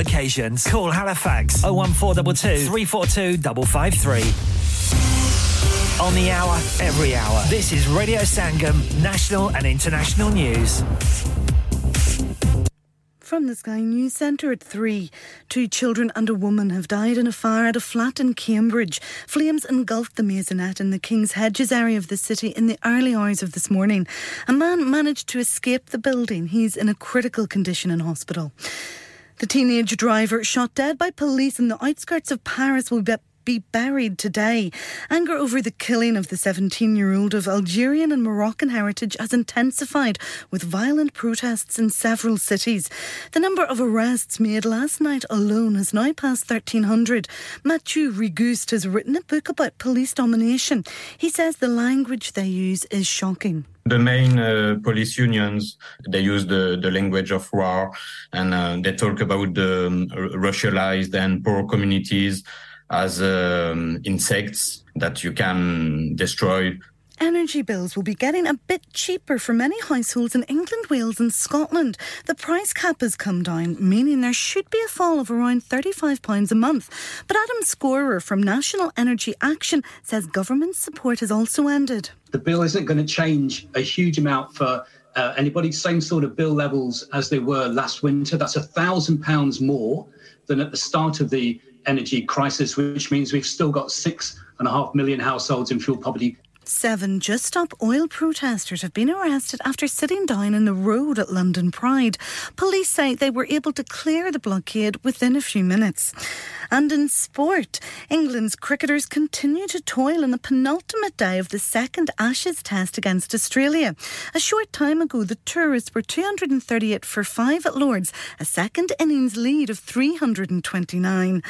occasions. Call Halifax 01422 342 553. On the hour, every hour. This is Radio Sangam, national and international news. From the Sky News Centre at 3. Two children and a woman have died in a fire at a flat in Cambridge. Flames engulfed the maisonette in the King's Hedges area of the city in the early hours of this morning. A man managed to escape the building. He's in a critical condition in hospital. The teenage driver shot dead by police in the outskirts of Paris will be be buried today. Anger over the killing of the 17 year old of Algerian and Moroccan heritage has intensified with violent protests in several cities. The number of arrests made last night alone has now passed 1,300. Mathieu Rigouste has written a book about police domination. He says the language they use is shocking the main uh, police unions they use the, the language of war and uh, they talk about the um, racialized and poor communities as um, insects that you can destroy Energy bills will be getting a bit cheaper for many households in England, Wales, and Scotland. The price cap has come down, meaning there should be a fall of around £35 a month. But Adam Scorer from National Energy Action says government support has also ended the bill isn't going to change a huge amount for uh, anybody. Same sort of bill levels as they were last winter. That's a thousand pounds more than at the start of the energy crisis, which means we've still got six and a half million households in fuel poverty. Seven Just Stop Oil protesters have been arrested after sitting down in the road at London Pride. Police say they were able to clear the blockade within a few minutes. And in sport, England's cricketers continue to toil in the penultimate day of the second Ashes test against Australia. A short time ago, the tourists were 238 for 5 at Lords, a second innings lead of 329.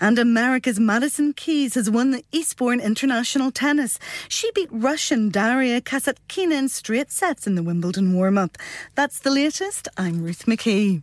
And America's Madison Keys has won the Eastbourne International Tennis. She beat Russian Daria Kasatkina in straight sets in the Wimbledon warm up. That's the latest. I'm Ruth McKee.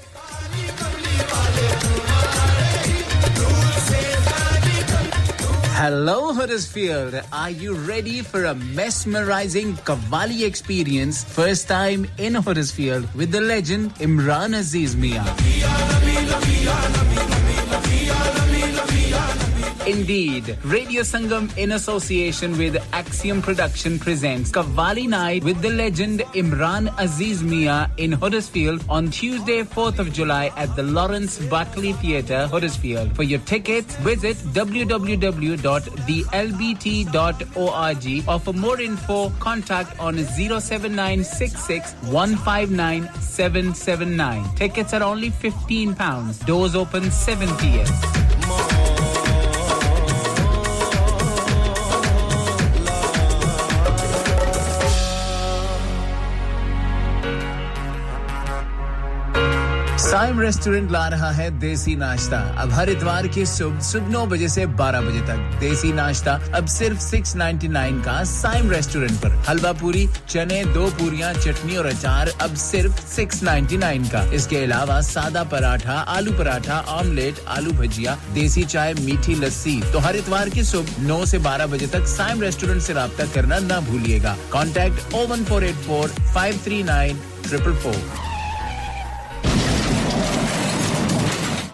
Hello, Huddersfield. Are you ready for a mesmerizing Qawwali experience? First time in Huddersfield with the legend Imran Aziz Mia. Indeed, Radio Sangam in association with Axiom Production presents Kavali Night with the legend Imran Aziz Mia in Huddersfield on Tuesday, 4th of July at the Lawrence Buckley Theatre, Huddersfield. For your tickets, visit www.thelbt.org or for more info, contact on 07966 159 Tickets are only £15. Doors open 7 p.m. Saim restaurant ला रहा है देसी नाश्ता। अब हर इतवार की सुबह सुबह नौ बजे से बारह बजे तक देसी नाश्ता। अब सिर्फ़ सिक्स नाइन्टी नाइन का साइम रेस्टोरेंट पर। हलवा पूरी, चने, दो पूरियाँ, चटनी और अचार अब सिर्फ़ सिक्स नाइन्टी नाइन का। इसके अलावा सादा पराठा, आलू पराठा, ऑमलेट, आलू भजिया, देसी चाय, मीठी लस्सी। तो हर इतवार की सुबह नौ से बारह बजे तक साइम रेस्टोरेंट से रहा करना न भूलिएगा। Contact o one four eight four five three nine triple four.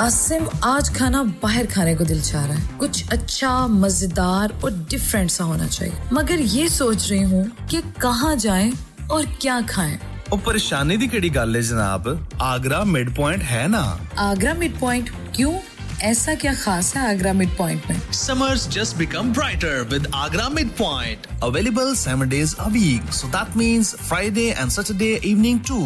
Asim आज खाना बाहर खाने को दिल चाह रहा है कुछ अच्छा मजेदार और डिफरेंट सा होना चाहिए मगर ये सोच रही हूँ कि कहाँ जाएं और क्या खाएं ਉਹ ਪਰੇਸ਼ਾਨੀ ਦੀ ਕਿਹੜੀ ਗੱਲ ਹੈ ਜਨਾਬ ਆਗਰਾ ਮਿਡ ਪੁਆਇੰਟ ਹੈ ਨਾ आगरा मिड पॉइंट क्यों ऐसा क्या खास है आगरा मिड पॉइंट में Summers just become brighter with Agra Midpoint. Available seven days a week. So that means Friday and Saturday evening too.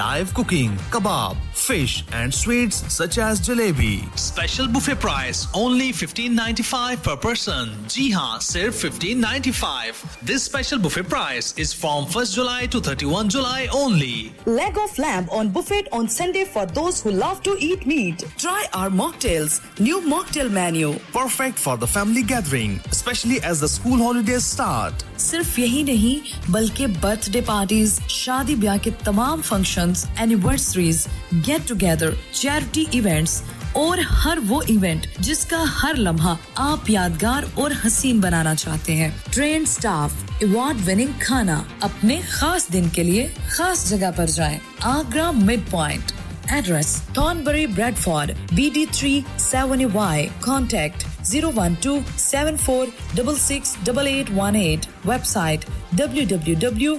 Live cooking, kebab, fish and sweets such as jalebi. Special buffet price only 15.95 per person. Ji haan, sirf 15.95. This special buffet price is from 1st July to 31 July only. Leg of lamb on buffet on Sunday for those who love to eat meat. Try our mocktails. New mocktail menu. Perfect for the family gathering, especially as the school holidays start. सिर्फ़ यही नहीं बल्कि birthday parties शादी ब्याह के तमाम functions, anniversaries get together charity events और हर वो इवेंट जिसका हर लम्हा आप यादगार और हसीन बनाना चाहते हैं ट्रेन स्टाफ अवार्ड विनिंग खाना अपने खास दिन के लिए खास जगह पर जाएँ Agra mid point Address Thornbury Bradford BD3 7Y Contact 012 74668818 Website www.agra.com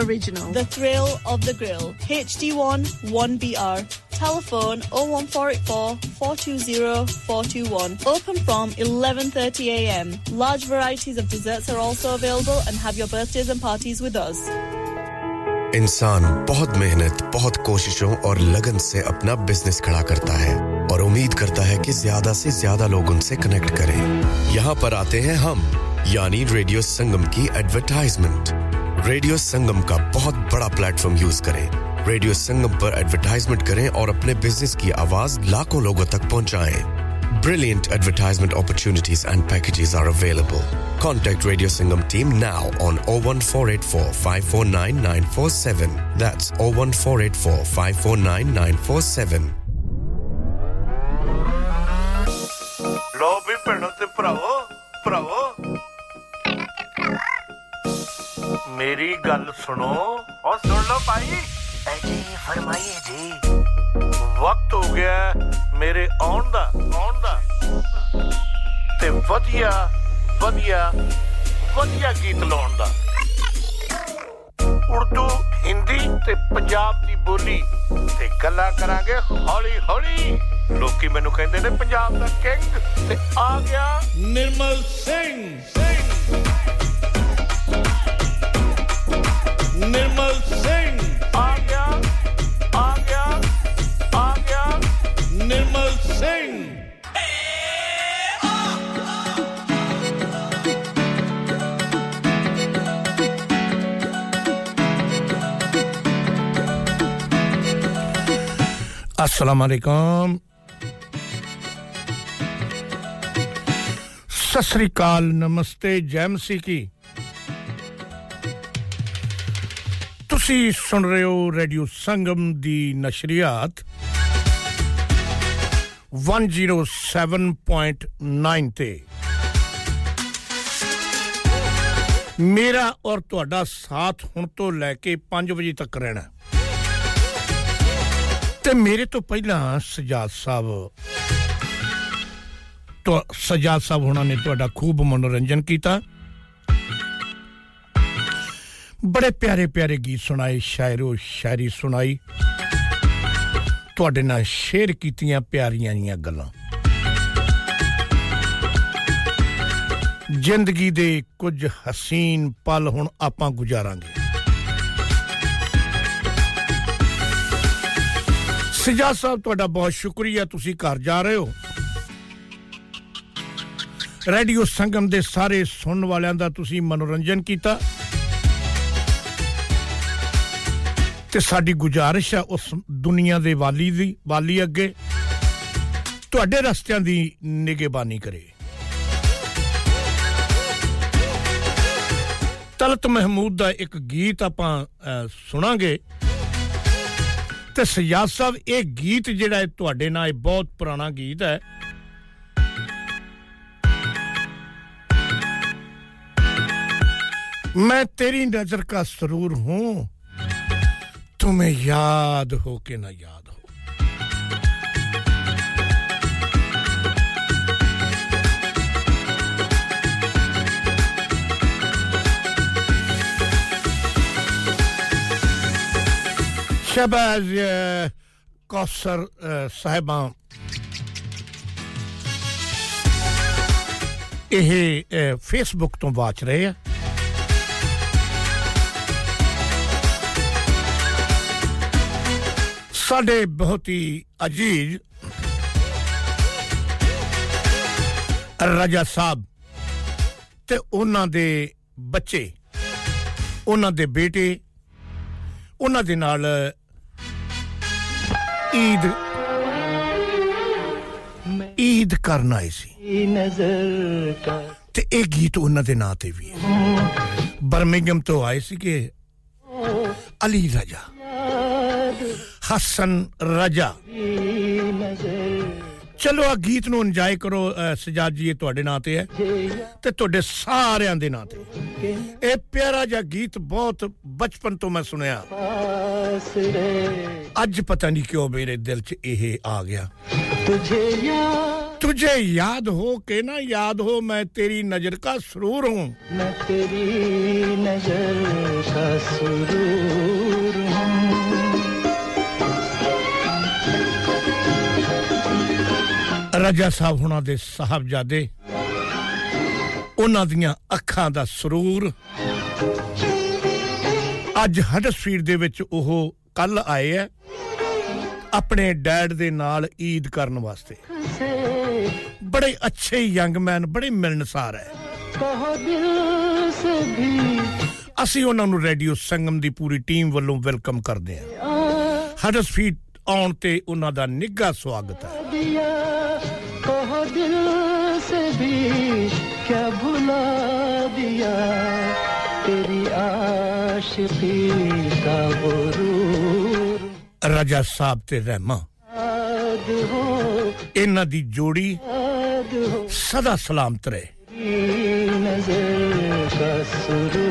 Original. The thrill of the grill. HD1 1BR. Telephone 01484 420 421. Open from 11:30 a.m. Large varieties of desserts are also available and have your birthdays and parties with us. इंसान बहुत मेहनत बहुत कोशिशों और लगन से अपना business खड़ा करता है और उम्मीद करता है कि ज्यादा से ज्यादा लोग उनसे कनेक्ट करें यहाँ पर आते हैं हम यानी रेडियो संगम की एडवर्टाइजमेंट रेडियो संगम का बहुत बड़ा प्लेटफॉर्म यूज़ करें रेडियो संगम पर एडवर्टाइजमेंट करें और अपने बिज़नेस की आवाज़ लाखों लोगों तक पहुंचाएँ। Brilliant advertisement opportunities and packages are available. Contact Radio Singham team now on 01484 549947. That's 01484 549947. लो भी भैनों ते भरावो भरावो ਮੇਰੀ ਗੱਲ ਸੁਣੋ। ਔਰ ਸੁਣ ਲਓ ਭਾਈ। ਐ ਜੀ ਫਰਮਾਈਏ ਜੀ। ਵਕਤ ਹੋ ਗਿਆ ਮੇਰੇ ਆਉਣ ਦਾ ਆਉਣ ਦਾ। ਤੇ ਵਧੀਆ ਵਧੀਆ ਵਧੀਆ ਗੀਤ ਲਾਉਣ ਦਾ। ਉਰਦੂ ਹਿੰਦੀ ਤੇ ਪੰਜਾਬ ਦੀ ਬੋਲੀ ਤੇ ਗੱਲਾਂ ਕਰਾਂਗੇ ਹੌਲੀ ਹੌਲੀ ਲੋਕੀ ਮੈਨੂੰ ਕਹਿੰਦੇ ਨੇ ਪੰਜਾਬ ਦਾ ਕਿੰਗ ਤੇ ਆ ਗਿਆ। ਨਿਰਮਲ ਸਿੰਘ ਸਿੰਘ। निर्मल सिंह। आ गया आ गया आ गया। निर्मल सिंह। अस्सलाम वालेकुम सत श्रीकाल नमस्ते जय मसीह की। ਤੁਸੀਂ ਸੁਣ ਰਹੇ ਹੋ ਰੇਡੀਓ ਸੰਗਮ ਦੀ ਨਸ਼ਰੀਆਤ। 107.9 ਤੇ। ਮੇਰਾ ਔਰ ਤੁਹਾਡਾ ਸਾਥ ਹੁਣ ਤੋਂ ਲੈ ਕੇ 5 ਵਜੇ ਤੱਕ ਰਹਿਣਾ। ਤੇ ਮੇਰੇ ਤੋਂ ਪਹਿਲਾਂ ਸਜਾਦ ਸਾਹਿਬ ਤੋਂ ਸਜਾਦ ਸਾਹਿਬ ਹੁਣਾਂ ਨੇ ਤੁਹਾਡਾ ਖੂਬ ਮਨੋਰੰਜਨ ਕੀਤਾ। ਬੜੇ ਪਿਆਰੇ ਪਿਆਰੇ ਗੀਤ ਸੁਣਾਏ, ਸ਼ਾਇਰੋ ਸ਼ਾਇਰੀ ਸੁਣਾਈ। ਤੁਹਾਡੇ ਨਾਲ ਸ਼ੇਅਰ ਕੀਤੀਆਂ ਪਿਆਰੀਆਂ ਜੀਆਂ ਗੱਲਾਂ। ਜ਼ਿੰਦਗੀ ਦੇ ਕੁਝ ਹਸੀਨ ਪਲ ਹੁਣ ਆਪਾਂ ਗੁਜ਼ਾਰਾਂਗੇ। ਸਜਾ ਸਾਹਿਬ, ਤੁਹਾਡਾ ਬਹੁਤ ਸ਼ੁਕਰੀਆ, ਤੁਸੀਂ ਘਰ ਜਾ ਰਹੇ ਹੋ। ਰੇਡੀਓ ਸੰਗਮ ਦੇ ਸਾਰੇ ਸੁਣਨ ਵਾਲਿਆਂ ਦਾ ਤੁਸੀਂ ਮਨੋਰੰਜਨ ਕੀਤਾ। ਤੇ ਸਾਡੀ ਗੁਜ਼ਾਰਿਸ਼ ਹੈ ਉਸ ਦੁਨੀਆ ਦੇ ਵਾਲੀ ਦੀ ਵਾਲੀ ਅੱਗੇ ਤੁਹਾਡੇ ਰਸਤਿਆਂ ਦੀ ਨਿਗਹਿਬਾਨੀ ਕਰੇ ਤਲਤ ਮਹਿਮੂਦ ਦਾ ਇੱਕ ਗੀਤ ਆਪਾਂ ਸੁਣਾਂਗੇ ਤੇ ਸਯਾਦ ਸਾਹਿਬ ਇਹ ਗੀਤ ਜਿਹੜਾ ਹੈ ਤੁਹਾਡੇ ਨਾਲ ਇਹ ਬਹੁਤ ਪੁਰਾਣਾ ਗੀਤ ਹੈ मैं तेरी नजर का सरूर हूं तुम्हें याद हो के ना याद हो शहबाज कौसर साहिबा ਇਹ ਫੇਸਬੁੱਕ ਤੋਂ ਵਾਚ ਰਹੇ ਆ ਸਾਡੇ ਬਹੁਤ ਹੀ ਅਜੀਜ਼ ਰਾਜਾ ਸਾਹਿਬ ਤੇ ਉਹਨਾਂ ਦੇ ਬੱਚੇ, ਉਹਨਾਂ ਦੇ ਬੇਟੇ, ਉਹਨਾਂ ਦੇ ਨਾਲ ਈਦ ਈਦ ਕਰਨ ਆਏ ਸੀ। ਨਜ਼ਰ ਤੇ ਇਹ ਗੀਤ ਉਹਨਾਂ ਦੇ ਨਾਂ ਤੇ ਵੀ ਹੈ। ਬਰਮਿੰਗਮ ਤੋਂ ਆਏ ਸੀ ਕਿ ਅਲੀ ਰਜਾ। ਹਸਨ ਰਜਾ ਚਲੋ ਆ ਗੀਤ ਨੂੰ ਇੰਜੋਏ ਕਰੋ ਸਜਾਦ ਜੀ ਇਹ ਤੁਹਾਡੇ ਨਾਂ ਤੇ ਹੈ ਤੇ ਤੁਹਾਡੇ ਸਾਰਿਆਂ ਦੇ ਨਾਂ ਤੇ ਇਹ ਪਿਆਰਾ ਜਿਹਾ ਗੀਤ ਬਹੁਤ ਬਚਪਨ ਤੋਂ ਮੈਂ ਸੁਣਿਆ ਅੱਜ ਪਤਾ ਨਹੀਂ ਕਿਉਂ ਮੇਰੇ ਦਿਲ 'ਚ ਇਹ ਆ ਗਿਆ ਤੁਝੇ ਯਾਦ तुझे याद हो के ना याद हो मैं तेरी नजर का सुरूर हूँ मैं तेरी नजर का सुरूर ਰਾਜਾ ਸਾਹਿਬ ਹੁਣਾਂ ਦੇ ਸਾਹਿਬਜ਼ਾਦੇ, ਉਹਨਾਂ ਦੀਆਂ ਅੱਖਾਂ ਦਾ ਸਰੂਰ। ਅੱਜ ਹਡਸਫੀਲਡ ਦੇ ਵਿੱਚ ਉਹ ਕੱਲ ਆਏ ਐ ਆਪਣੇ ਡੈਡ ਦੇ ਨਾਲ ਈਦ ਕਰਨ ਵਾਸਤੇ। ਬੜੇ ਅੱਛੇ ਯੰਗਮੈਨ ਬੜੇ ਮਿਲਣਸਾਰ ਹੈ ਅਸੀਂ ਉਹਨਾਂ ਨੂੰ ਰੇਡੀਓ ਸੰਗਮ ਦੀ ਪੂਰੀ ਟੀਮ ਵੱਲੋਂ ਵੈਲਕਮ ਕਰਦੇ ਹਾਂ ਹਡਸਫੀਲਡ ਆਉਣ ਤੇ ਉਹਨਾਂ ਦਾ ਨਿੱਘਾ ਸਵਾਗਤ ਹੈ दिल से भी क्या भुला दिया तेरी आशिकी का गुरूर ਰਾਜਾ ਸਾਹਿਬ ਤੇ ਰਹਿਮਾ ਇਹਨਾਂ ਦੀ ਜੋੜੀ ਸਦਾ ਸਲਾਮਤ ਰਹੇ ਨਜ਼ਰ ਕਾ ਸਰੂਰ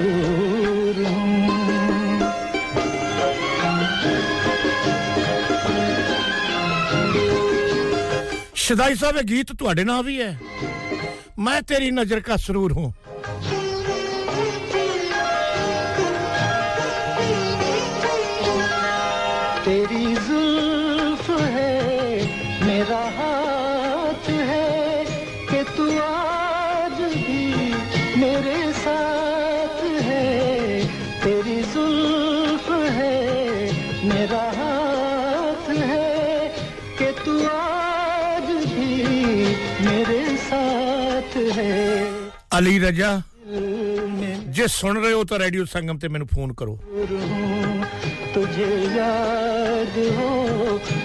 ਸ਼ਦਾਈ ਸਾਹਿਬ ਇਹ ਗੀਤ ਤੁਹਾਡੇ ਨਾਲ ਵੀ ਹੈ ਮੈਂ ਤੇਰੀ ਨਜ਼ਰ ਕਾ ਸਰੂਰ ਹੂੰ ਅਲੀ ਰਜਾ ਜੇ ਸੁਣ ਰਹੇ ਹੋ ਤਾਂ ਰੇਡੀਓ ਸੰਗਮ ਤੇ ਮੈਨੂੰ ਫੋਨ ਕਰੋ तुझे याद हो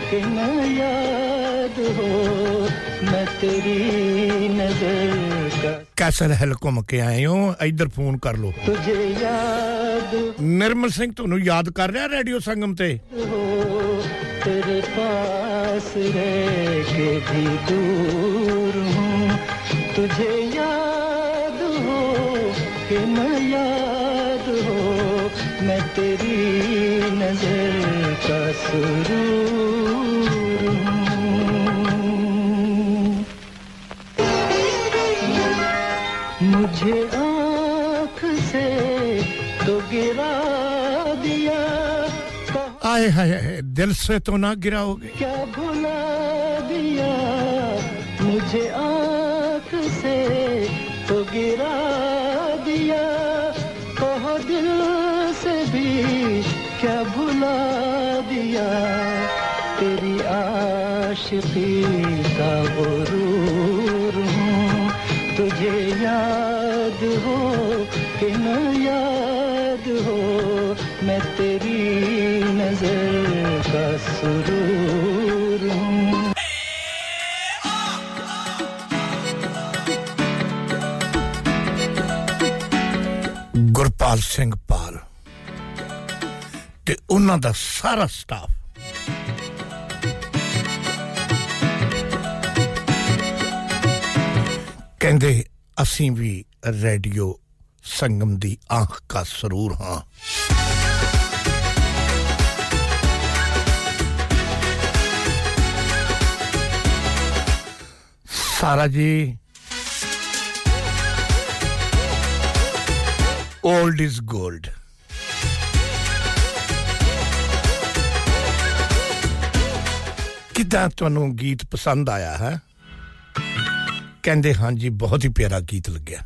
कि न याद हो मैं तेरी नजर का ਕੈਸਲ ਹਿਲ ਘੁੰਮ ਕੇ ਆਏ ਹੋ ਇੱਧਰ ਫੋਨ ਕਰ ਲਓ तुझे याद ਨਿਰਮਲ ਸਿੰਘ ਤੁਹਾਨੂੰ ਯਾਦ ਕਰ ਰਿਹਾ ਰੇਡੀਓ ਸੰਗਮ ਤੇ हो तेरे पास रह के भी दूर हूँ तुझे याद हो कि न याद हो मैं तेरी नज़र का सुरूर मुझे आँख से तो गिरा दिया आए हाय दिल से तो ना गिराओगे क्या भुला दिया मुझे आँख आशिकी का गुरूर हूँ। तुझे याद हो कि न याद हो, मैं तेरी नज़र का सुरूर हूँ। गुरपाल सिंह पाल, ते उन्हों दा सारा स्टाफ ਕਹਿੰਦੇ ਅਸੀਂ ਵੀ ਰੇਡੀਓ ਸੰਗਮ ਦੀ ਆਂਖ ਕਾ ਸਰੂਰ ਹਾਂ ਸਾਰਾ ਜੀ old is gold ਕਿਦਾਂ ਤੁਹਾਨੂੰ ਗੀਤ ਪਸੰਦ ਆਇਆ ਹੈ ਕਹਿੰਦੇ, ਹਾਂਜੀ, ਬਹੁਤ ਹੀ ਪਿਆਰਾ ਗੀਤ ਲੱਗਿਆ।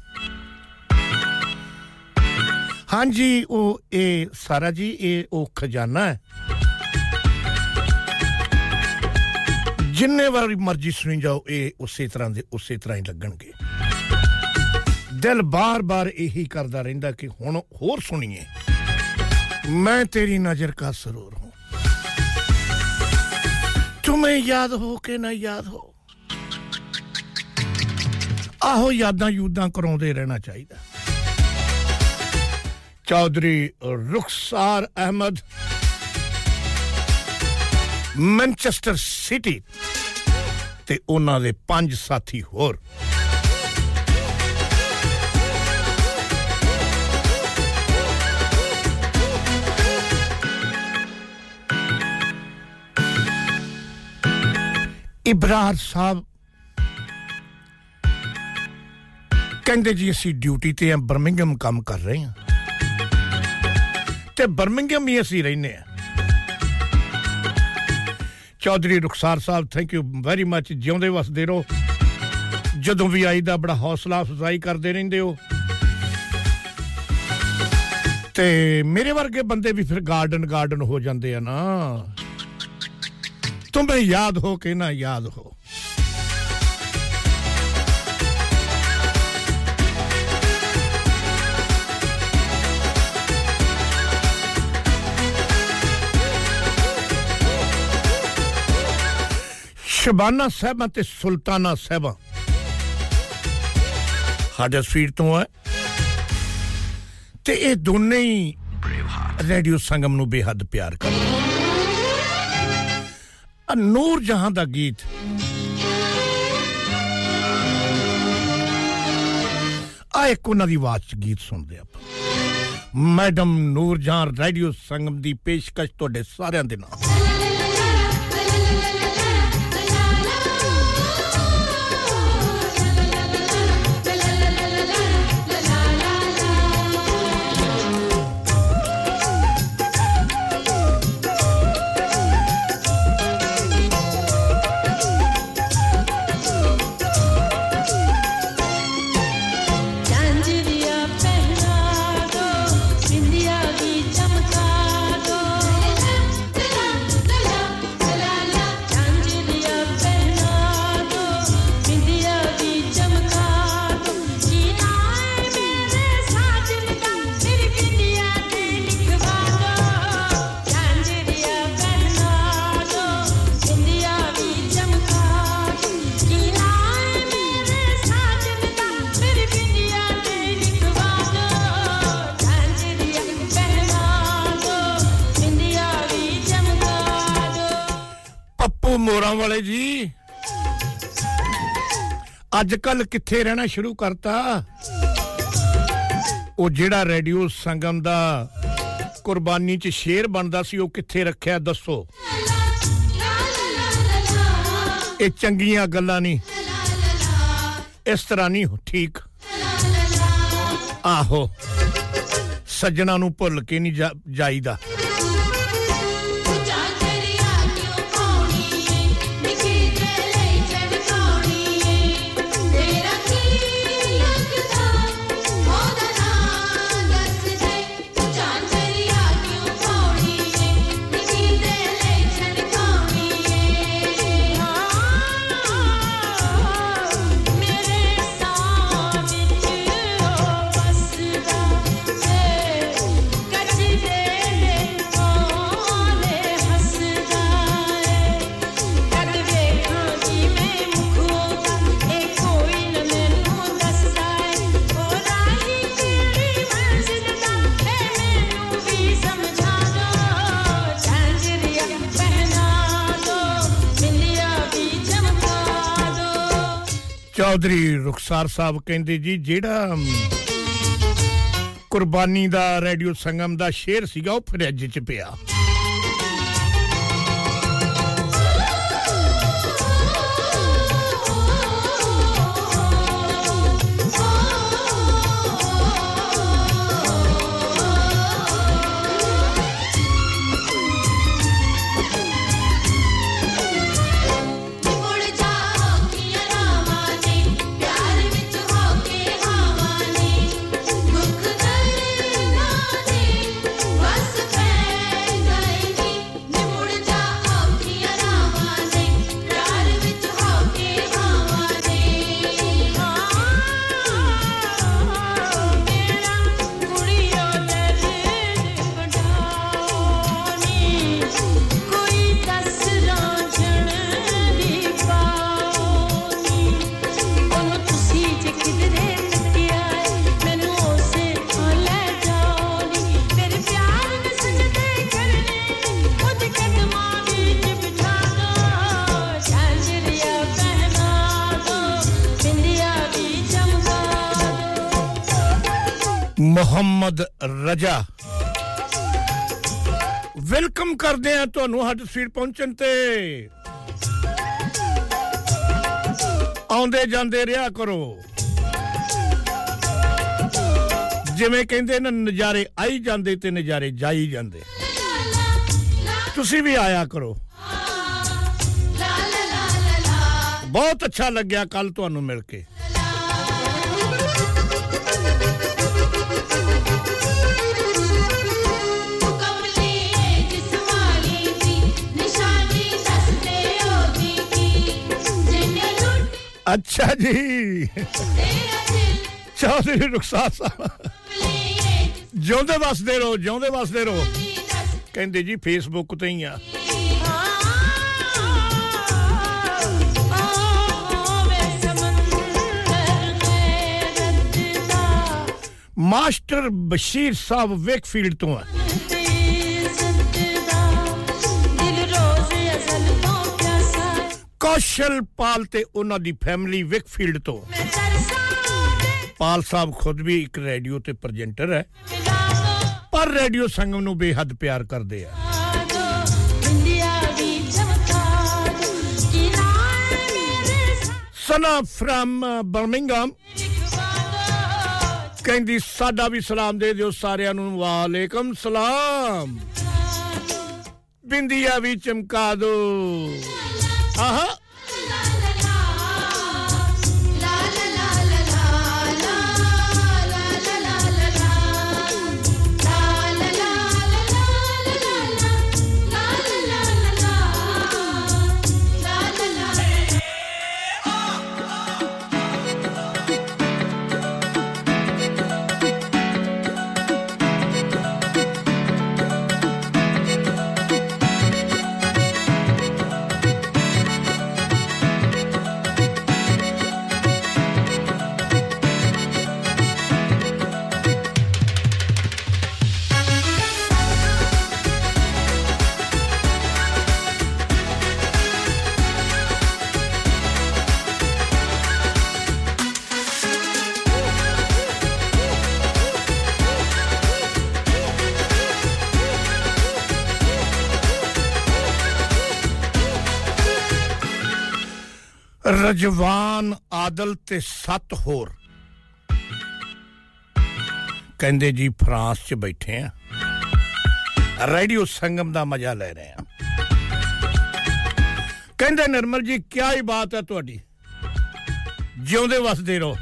ਹਾਂਜੀ, ਉਹ ਇਹ ਸਾਰਾ ਜੀ, ਇਹ ਉਹ ਖਜ਼ਾਨਾ ਹੈ। ਜਿੰਨੇ ਵਾਰੀ ਮਰਜ਼ੀ ਸੁਣੀ ਜਾਓ, ਇਹ ਉਸੇ ਤਰ੍ਹਾਂ ਦੇ ਉਸੇ ਤਰ੍ਹਾਂ ਹੀ ਲੱਗਣਗੇ। ਦਿਲ ਬਾਰ-ਬਾਰ ਇਹੀ ਕਰਦਾ ਰਹਿੰਦਾ ਕਿ ਹੁਣ ਹੋਰ ਸੁਣੀਏ। ਮੈਂ ਤੇਰੀ ਨਜ਼ਰ ਦਾ ਸਰੂਰ ਹੂੰ। ਤੁਮੇ ਯਾਦ ਹੋ ਕਿ ਨਾ ਯਾਦ ਹੋ? ਆਹੋ ਯਾਦਾਂ ਯੂਦਾਂ ਕਰਾਉਂਦੇ ਰਹਿਣਾ ਚਾਹੀਦਾ ਚੌਧਰੀ ਰੁਖਸਾਰ ਅਹਿਮਦ ਮੈਨਚੈਸਟਰ ਸਿਟੀ ਤੇ ਉਹਨਾਂ ਦੇ ਪੰਜ ਸਾਥੀ ਹੋਰ ਇਬਰਾਰ ਸਾਹਿਬ ਕਹਿੰਦੇ ਜੀ ਅਸੀਂ ਡਿਊਟੀ ਤੇ ਆ ਬਰਮਿੰਗਮ ਕੰਮ ਕਰ ਰਹੇ ਆ ਤੇ ਬਰਮਿੰਗਮ ਹੀ ਅਸੀਂ ਰਹਿੰਦੇ ਆ Chaudhry Rukhsar sahib thank you very much ਜਿਉਂਦੇ ਵਸਦੇ ਰਹੋ। ਜਦੋਂ ਵੀ ਆਈਦਾ ਬੜਾ ਹੌਸਲਾ ਅਫਜ਼ਾਈ ਕਰਦੇ ਰਹਿੰਦੇ ਹੋ। ਤੇ ਮੇਰੇ ਵਰਗੇ ਬੰਦੇ ਵੀ ਫਿਰ ਗਾਰਡਨ ਗਾਰਡਨ ਹੋ ਜਾਂਦੇ ਆ ਨਾ। ਤੁਮੇ ਯਾਦ ਹੋ ਕਿ ਨਾ ਯਾਦ ਹੋ? ਸ਼ਬਾਨਾ ਸਾਹਿਬਾਂ ਤੇ ਸੁਲਤਾਨਾ ਸਾਹਿਬਾਂ ਸਾਡੇ ਸਟਰੀਟ ਤੋਂ ਹੈ ਤੇ ਇਹ ਦੋਨੇ ਹੀ ਰੇਡੀਓ ਸੰਗਮ ਨੂੰ ਬੇਹੱਦ ਪਿਆਰ ਕਰਦੇ ਆ ਨੂਰ ਜਹਾਂ ਦਾ ਗੀਤ ਆ ਇੱਕ ਉਹਨਾਂ ਦੀ ਆਵਾਜ਼ ਚ ਗੀਤ ਸੁਣਦੇ ਆਪਾਂ ਮੈਡਮ ਨੂਰ ਜਹਾਂ ਰੇਡੀਓ ਸੰਗਮ ਦੀ ਪੇਸ਼ਕਸ਼ ਤੁਹਾਡੇ ਸਾਰਿਆਂ ਦੇ ਨਾਲ ਮੋਰਾਂ ਵਾਲੇ ਜੀ। ਅੱਜ ਕੱਲ ਕਿੱਥੇ ਰਹਿਣਾ ਸ਼ੁਰੂ ਕਰਤਾ? ਉਹ ਜਿਹੜਾ ਰੇਡੀਓ ਸੰਗਮ ਦਾ ਕੁਰਬਾਨੀ ਚ ਸ਼ੇਰ ਬਣਦਾ ਸੀ, ਉਹ ਕਿੱਥੇ ਰੱਖਿਆ ਦੱਸੋ? ਇਹ ਚੰਗੀਆਂ ਗੱਲਾਂ ਨਹੀਂ। ਇਸ ਤਰ੍ਹਾਂ ਨਹੀਂ ਠੀਕ। ਆਹੋ। ਸੱਜਣਾ ਨੂੰ ਭੁੱਲ ਕੇ ਨਹੀਂ ਜਾ- ਜਾਈਦਾ। ਚੌਧਰੀ ਰੁਖਸਾਰ ਸਾਹਿਬ ਕਹਿੰਦੇ ਜੀ, ਜਿਹੜਾ ਕੁਰਬਾਨੀ ਦਾ ਰੇਡੀਓ ਸੰਗਮ ਦਾ ਸ਼ੇਰ ਸੀਗਾ, ਉਹ ਫਰਿੱਜ 'ਚ ਪਿਆ। ਮੁਹੰਮਦ ਰਜਾ ਵੈਲਕਮ ਕਰਦੇ ਆ ਤੁਹਾਨੂੰ ਹੱਡ ਸਟਰੀਟ ਪਹੁੰਚਣ ਤੇ ਆਉਂਦੇ ਜਾਂਦੇ ਰਿਹਾ ਕਰੋ ਜਿਵੇਂ ਕਹਿੰਦੇ ਨੇ ਨਜ਼ਾਰੇ ਆਈ ਜਾਂਦੇ ਤੇ ਨਜ਼ਾਰੇ ਜਾਈ ਜਾਂਦੇ ਤੁਸੀਂ ਵੀ ਆਇਆ ਕਰੋ ਬਹੁਤ ਅੱਛਾ ਲੱਗਿਆ ਕੱਲ ਤੁਹਾਨੂੰ ਮਿਲ ਕੇ ਅੱਛਾ ਜੀ ਚੌਧਰੀ ਰੁਖਸਾਰ ਸਾਹਿਬ ਜਿਉਂਦੇ ਵਸਦੇ ਰਹੋ ਜਿਉਂਦੇ ਵਸਦੇ ਰਹੋ ਕਹਿੰਦੇ ਜੀ ਫੇਸਬੁੱਕ ਤੇ ਹੀ ਆ ਮਾਸਟਰ ਬਸ਼ੀਰ ਸਾਹਿਬ ਵੇਕਫੀਲਡ ਤੋਂ ਆ ਕੌਸ਼ਲ ਪਾਲ ਤੇ ਉਹਨਾਂ ਦੀ ਫੈਮਿਲੀ ਵਿਕਫੀਲਡ ਤੋਂ ਪਾਲ ਸਾਹਿਬ ਖੁਦ ਵੀ ਇੱਕ ਰੇਡੀਓ ਤੇ ਪ੍ਰੈਜ਼ੈਂਟਰ ਹੈ ਪਰ ਰੇਡੀਓ ਸੰਗਮ ਨੂੰ ਬੇਹੱਦ ਪਿਆਰ ਕਰਦੇ ਆ ਸਨਾ ਫਰਮ ਬਰਮਿੰਗਮ ਕਹਿੰਦੀ ਸਾਡਾ ਵੀ ਸਲਾਮ ਦੇ ਦਿਓ ਸਾਰਿਆਂ ਨੂੰ ਵਾਲੇਕਮ ਸਲਾਮ ਬਿੰਦੀਆਂ ਵੀ ਚਮਕਾ ਦੋ ਆਹਾ ਰਜਵਾਨ ਆਦਲ ਤੇ ਸੱਤ ਹੋਰ ਕਹਿੰਦੇ ਜੀ ਫਰਾਂਸ 'ਚ ਬੈਠੇ ਆ ਰੇਡੀਓ ਸੰਗਮ ਦਾ ਮਜ਼ਾ ਲੈ ਰਹੇ ਆ ਕਹਿੰਦੇ ਨਿਰਮਲ ਜੀ ਕੀ ਹੀ ਬਾਤ ਹੈ ਤੁਹਾਡੀ ਜਿਉਂਦੇ ਵਸਦੇ ਰਹੋ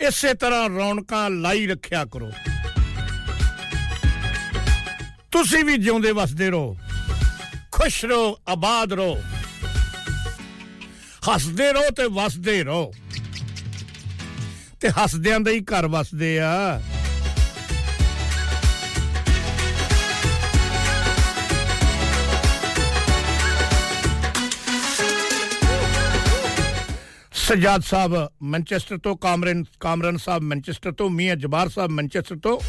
ਇਸੇ ਤਰ੍ਹਾਂ ਰੌਣਕਾਂ ਲਾਈ ਰੱਖਿਆ ਕਰੋ ਤੁਸੀਂ ਵੀ ਜਿਉਂਦੇ ਵਸਦੇ ਰਹੋ ਖੁਸ਼ ਰਹੋ ਆਬਾਦ ਰਹੋ ਹੱਸਦੇ ਰਹੋ ਤੇ ਵਸਦੇ ਰਹੋ। ਤੇ ਹੱਸਦਿਆਂ ਦੇ ਹੀ ਘਰ ਵਸਦੇ ਆ। ਸਜਾਦ ਸਾਹਿਬ ਮੈਂਚੈਸਟਰ ਤੋਂ, ਕਾਮਰਨ ਕਾਮਰਨ ਸਾਹਿਬ ਮੈਂਚੈਸਟਰ ਤੋਂ, ਮੀਆਂ ਜਬਾਰ ਸਾਹਿਬ ਮੈਂਚੈਸਟਰ ਤੋਂ।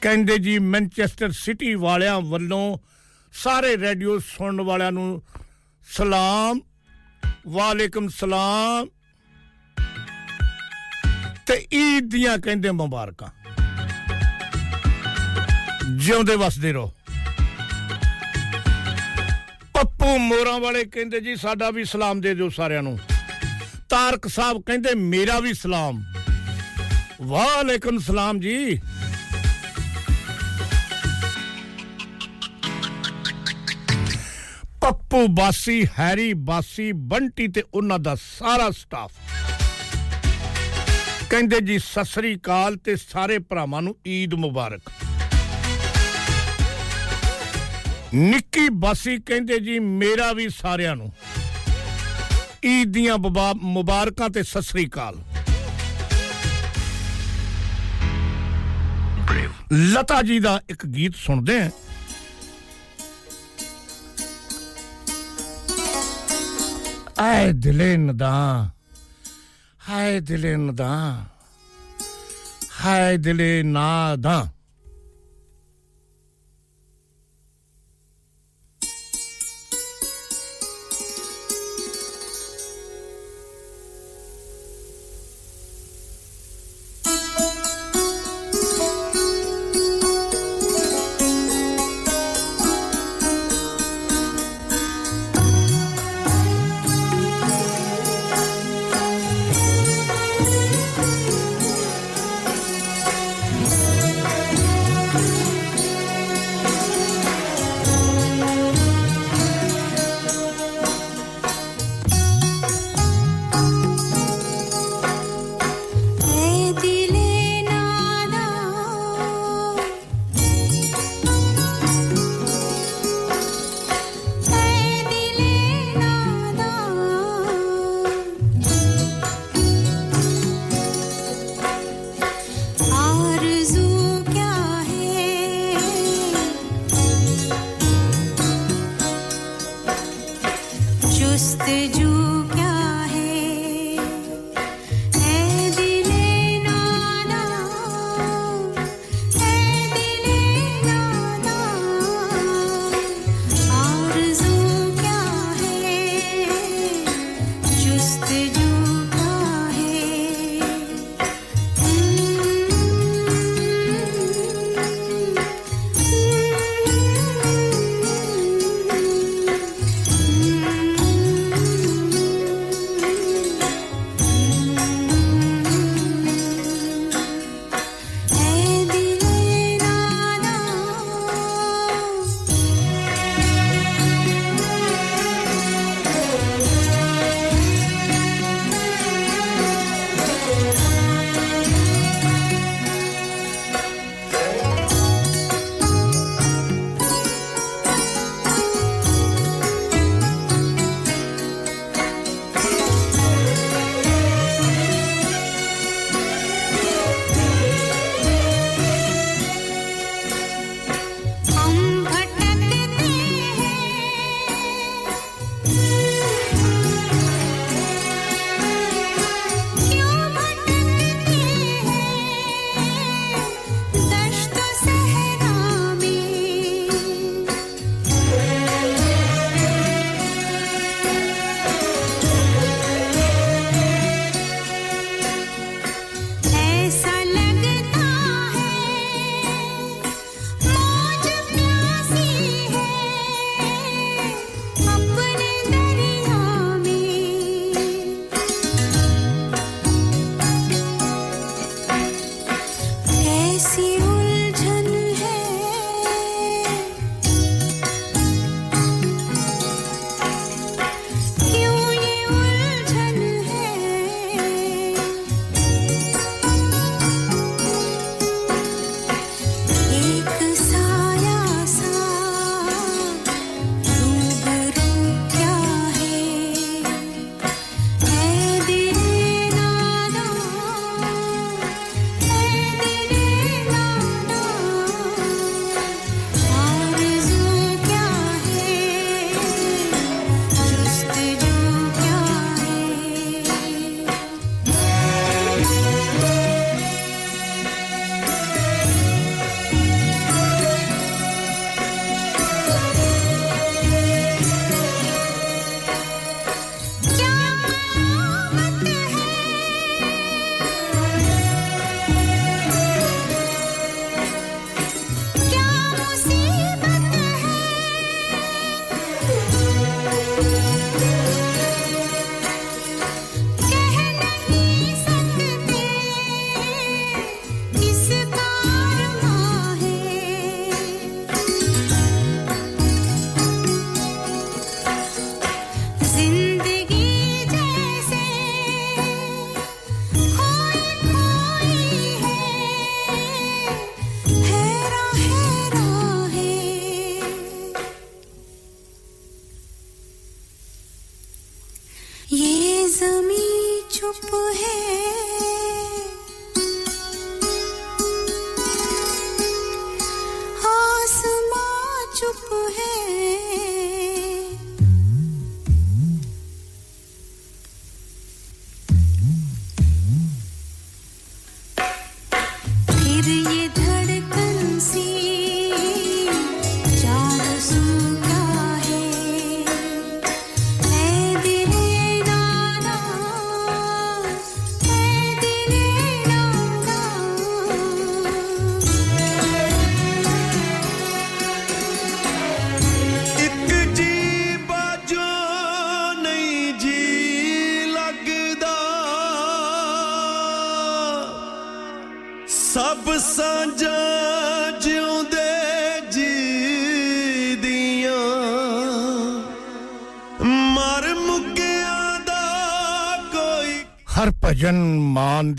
ਕਹਿੰਦੇ ਜੀ ਮੈਂਚੈਸਟਰ ਸਿਟੀ ਵਾਲਿਆਂ ਵੱਲੋਂ ਸਾਰੇ ਰੇਡੀਓ ਸੁਣਨ ਵਾਲਿਆਂ ਨੂੰ ਸਲਾਮ ਵਾਲੇਕਮ ਸਲਾਮ ਤੇ ਈਦ ਦੀਆਂ ਕਹਿੰਦੇ ਮੁਬਾਰਕਾਂ ਜਿਉਂਦੇ ਵਸਦੇ ਰਹੋ ਪੱਪੂ ਮੋਰਾਂ ਵਾਲੇ ਕਹਿੰਦੇ ਜੀ ਸਾਡਾ ਵੀ ਸਲਾਮ ਦੇ ਦਿਓ ਸਾਰਿਆਂ ਨੂੰ ਤਾਰਕ ਸਾਹਿਬ ਕਹਿੰਦੇ ਮੇਰਾ ਵੀ ਸਲਾਮ ਵਾਲੇਕਮ ਸਲਾਮ ਜੀ ਪੱਪੂ ਬਾਸੀ, ਹੈਰੀ ਬਾਸੀ, ਬੰਟੀ ਤੇ ਉਹਨਾਂ ਦਾ ਸਾਰਾ ਸਟਾਫ ਕਹਿੰਦੇ ਜੀ, ਸਤਿ ਸ੍ਰੀ ਅਕਾਲ ਤੇ ਸਾਰੇ ਭਰਾਵਾਂ ਨੂੰ ਈਦ ਮੁਬਾਰਕ। ਨਿੱਕੀ ਬਾਸੀ ਕਹਿੰਦੇ ਜੀ, ਮੇਰਾ ਵੀ ਸਾਰਿਆਂ ਨੂੰ। ਈਦ ਦੀਆਂ ਬਬਾ- ਮੁਬਾਰਕਾਂ ਤੇ ਸਤਿ ਸ੍ਰੀ ਅਕਾਲ। ਲਤਾ ਜੀ ਦਾ ਇੱਕ ਗੀਤ ਸੁਣਦੇ ਹਾਂ। Aydilinden Haydili nadan Haydili nadan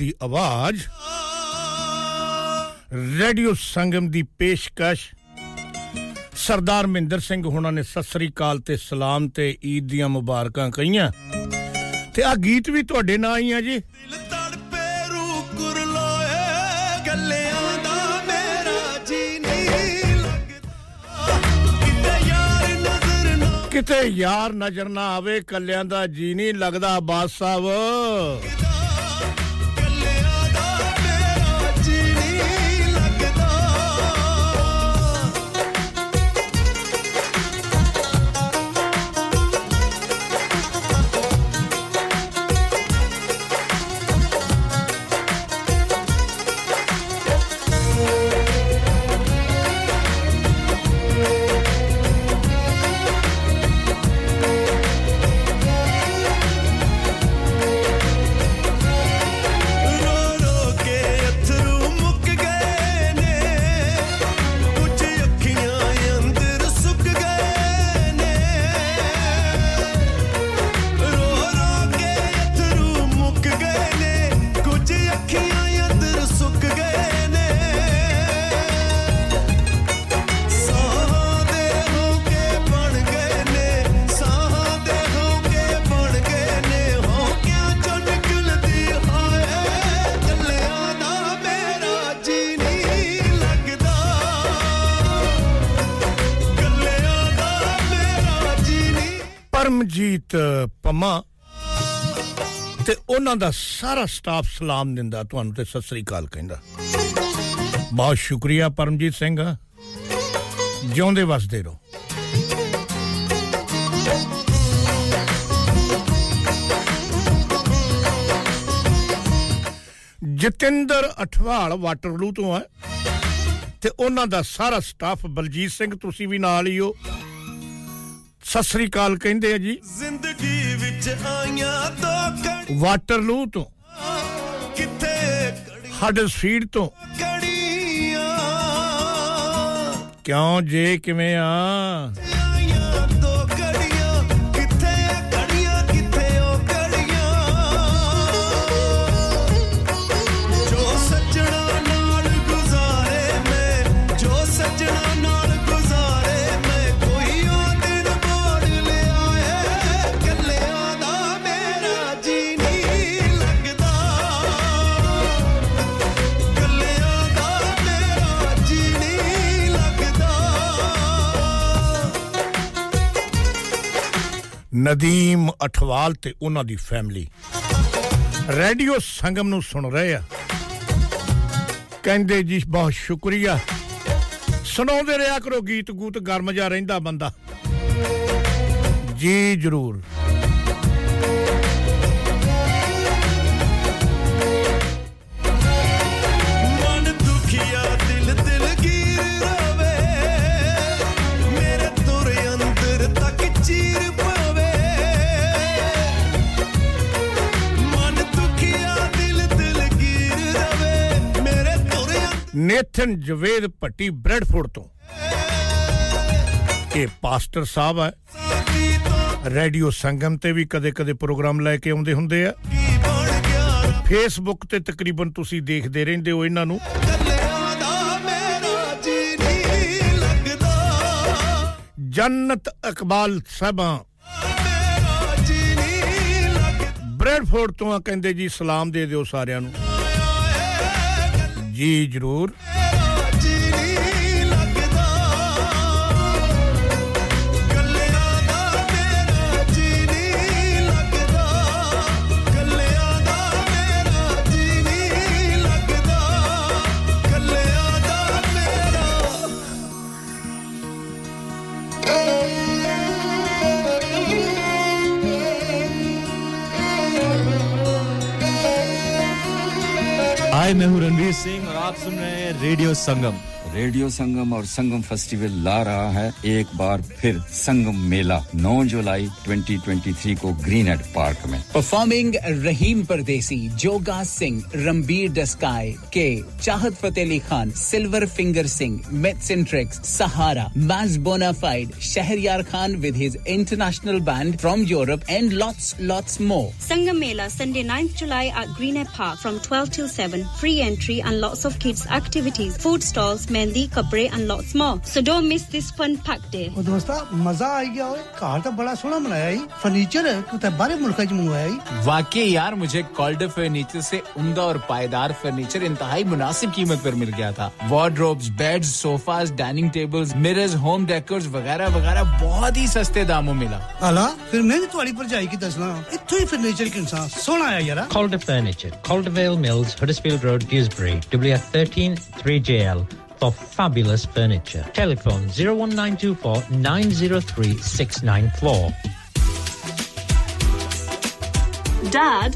ਦੀ ਆਵਾਜ਼ ਰੇਡੀਓ ਸੰਗਮ ਦੀ ਪੇਸ਼ਕਸ਼ ਸਰਦਾਰ ਮਹਿੰਦਰ ਸਿੰਘ ਹੁਣਾਂ ਨੇ ਸਤਿ ਸ੍ਰੀ ਅਕਾਲ ਤੇ ਸਲਾਮ ਤੇ ਈਦ ਦੀਆਂ ਮੁਬਾਰਕਾਂ ਕਹੀਆਂ। ਤੇ ਆ ਗੀਤ ਵੀ ਤੁਹਾਡੇ ਨਾਂ ਹੀ ਆ ਜੀ। ਕਿਤੇ ਯਾਰ ਨਜ਼ਰ ਨਾ ਆਵੇ ਕੱਲਿਆਂ ਦਾ ਜੀ ਨਹੀਂ ਲੱਗਦਾ ਬਾਦ ਸਾਹਿਬ। ਪਰਮਜੀਤ ਪੰਮਾ ਤੇ ਉਹਨਾਂ ਦਾ ਸਾਰਾ ਸਟਾਫ ਸਲਾਮ ਦਿੰਦਾ ਤੁਹਾਨੂੰ ਤੇ ਸਤਿ ਸ੍ਰੀ ਅਕਾਲ ਕਹਿੰਦਾ। ਬਹੁਤ ਸ਼ੁਕਰੀਆ ਪਰਮਜੀਤ ਸਿੰਘ। ਜਿਉਂਦੇ ਵਸਦੇ ਰਹੋ। ਜਤਿੰਦਰ ਅਠਵਾਲ ਵਾਟਰਲੂ ਤੋਂ ਹੈ ਤੇ ਉਹਨਾਂ ਦਾ ਸਾਰਾ ਸਟਾਫ ਬਲਜੀਤ ਸਿੰਘ, ਤੁਸੀਂ ਵੀ ਨਾਲ ਹੀ ਹੋ। ਸਤਿ ਸ੍ਰੀ ਅਕਾਲ ਕਹਿੰਦੇ ਆ ਜੀ। ਜ਼ਿੰਦਗੀ ਵਿੱਚ ਆਈਆਂ ਘੜੀ ਵਾਟਰਲੂ ਤੋਂ। ਕਿੱਥੇ ਹਡਸਫੀਲਡ ਤੋਂ। ਕਿਉਂ ਜੇ ਕਿਵੇਂ ਆ? ਨਦੀਮ ਅਠਵਾਲ ਤੇ ਉਹਨਾਂ ਦੀ ਫੈਮਿਲੀ ਰੇਡੀਓ ਸੰਗਮ ਨੂੰ ਸੁਣ ਰਹੇ ਆ। ਕਹਿੰਦੇ ਜੀ, ਬਹੁਤ ਸ਼ੁਕਰੀਆ। ਸੁਣਾਉਂਦੇ ਰਿਹਾ ਕਰੋ ਗੀਤ ਗੂਤ ਗਰਮ ਜਾ ਰਹਿੰਦਾ ਬੰਦਾ। ਜੀ ਜਰੂਰ। ਨੇਥਨ ਜਵੇਦ ਭੱਟੀ ਬ੍ਰੈਡਫੋਰਡ ਤੋਂ। ਇਹ ਪਾਸਟਰ ਸਾਹਿਬ ਹੈ ਰੇਡੀਓ ਸੰਗਮ ਤੇ ਵੀ ਕਦੇ-ਕਦੇ ਪ੍ਰੋਗਰਾਮ ਲੈ ਕੇ ਆਉਂਦੇ ਹੁੰਦੇ ਆ। ਫੇਸਬੁੱਕ ਤੇ ਤਕਰੀਬਨ ਤੁਸੀਂ ਦੇਖਦੇ ਰਹਿੰਦੇ ਹੋ ਇਹਨਾਂ ਨੂੰ। ਜੀ ਨਹੀਂ ਲੱਗਦਾ ਜੰਨਤ ਇਕਬਾਲ ਸਾਹਿਬਾਂ ਜੀ ਨਹੀਂ ਲੱਗਦਾ ਬ੍ਰੈਡਫੋਰਡ ਤੋਂ ਆ ਕਹਿੰਦੇ ਜੀ ਸਲਾਮ ਦੇ ਦਿਓ ਸਾਰਿਆਂ ਨੂੰ। Didirur. हाय मैं हूँ रणवीर सिंह और आप सुन रहे हैं रेडियो संगम। रेडियो संगम और संगम फेस्टिवल ला रहा है। एक बार फिर संगम मेला 9 जुलाई 2023 को ग्रीन एड पार्क में। परफॉर्मिंग रहीम परदेसी जोगा सिंह रमबीर डस्काय के चाहत फतेह खान सिल्वर फिंगर सिंह मेथसेंट्रिक्स सहारा मैज bonafide Shahryar Khan with his international band from Europe and lots lots more Sangam mela Sunday ninth July at Greenhead park from twelve to seven free entry and lots of kids activities food stalls में मेहंदी कपड़े and lots more so don't miss this fun pack day ओ दोस्तों मज़ा आ गया ओए। Car तो बड़ा सोना बनाया ही। फर्नीचर तो बारे मुल्क च मंगवाया ही। वाकई यार मुझे कॉल्ड फर्नीचर से उम्दा और पायदार फर्नीचर इंतहाई मुनासिब कीमत पर मिल गया था। Wardrobes beds sofas dining tables mirrors home decors वगैरह वगैरह बहुत ही सस्ते दामों मिला। अला फिर मैं भी तुम्हारी भरजाई की दसना इत्थों ही फर्नीचर के इंसान सोना आया यार। Called Calder Furniture, mills Huddersfield road Road, W 13 3JL. For fabulous furniture. Telephone 01924 903 694. Dad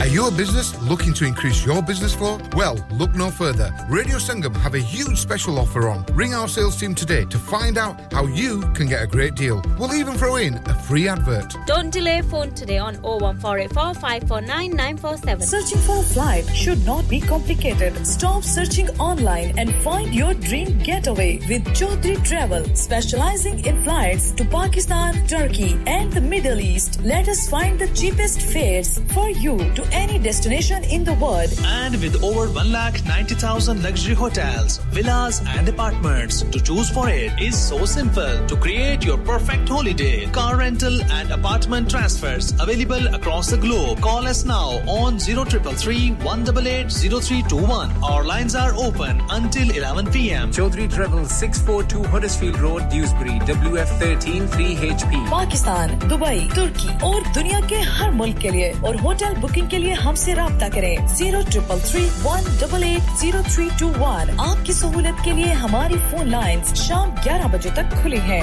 Are you a business looking to increase your business flow? Well, look no further. Radio Sangam have a huge special offer on. Ring our sales team today to find out how you can get a great deal. We'll even throw in a free advert. Don't delay phone today on 01484 549 947. Searching for a flight should not be complicated. Stop searching online and find your dream getaway with Chaudhry Travel, specializing in flights to Pakistan, Turkey, and the Middle East. Let us find the cheapest fares for you to any destination in the world. And with over 1,90,000 luxury hotels, villas, and apartments to choose for it is so simple. To create your perfect holiday, car rental and apartment transfers available across the globe. Call us now on 0333 188 0321. Our lines are open until 11 p.m. Chaudhry Travel 642 Huddersfield Road, Dewsbury, WF13 3HP. Pakistan Dubai तुर्की और दुनिया के हर मुल्क के लिए और hotel booking के लिए हमसे रब्ता करें zero triple three one double eight zero three two one. आपकी सहूलत के लिए हमारी फ़ोन लाइन शाम 11 बजे तक खुली हैं।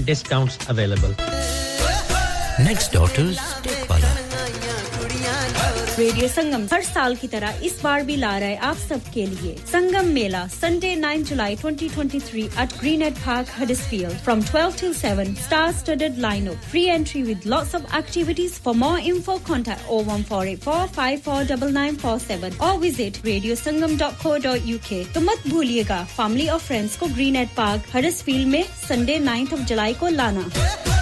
discounts available. Next door to radio Sangam हर साल की तरह इस बार भी ला रहा है आप सबके लिए। Sangam Mela Sunday 9 July 2023 at Greenhead park Huddersfield from 12 to 7 star studded lineup free entry with lots of activities for more info contact O eight four five four double nine four seven or visit radio Sangam dot co dot U K तो मत भूलिएगा family और friends को Greenhead park Huddersfield में Sunday 9th of July को लाना।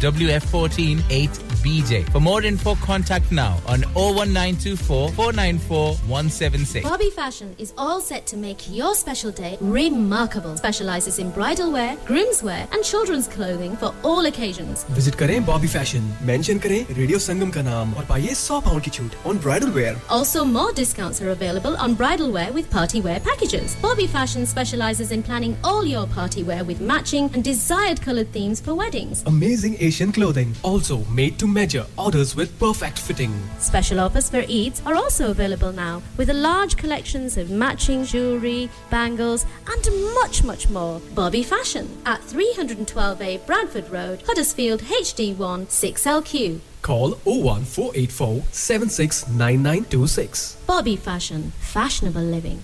WF14 8BJ. For more info, contact now on 01924 494 176. Bobby Fashion is all set to make your special day remarkable. Specializes in bridal wear, groom's wear, and children's clothing for all occasions. Visit करें Bobby fashion mention करें radio संगम का नाम और पाइए 100 pound की छूट on bridal wear Also, more discounts are available on bridal wear with party wear packages. Bobby Fashion specializes in planning all your party wear with matching and desired colored themes for weddings. Amazing Asian clothing, also made to measure, orders with perfect fitting. Special offers for Eids are also available now with a large collections of matching jewelry, bangles, and much, much more. Bobby Fashion at 312A Bradford Road, Huddersfield HD1 6LQ. Call 01484 769926. Bobby Fashion, fashionable living.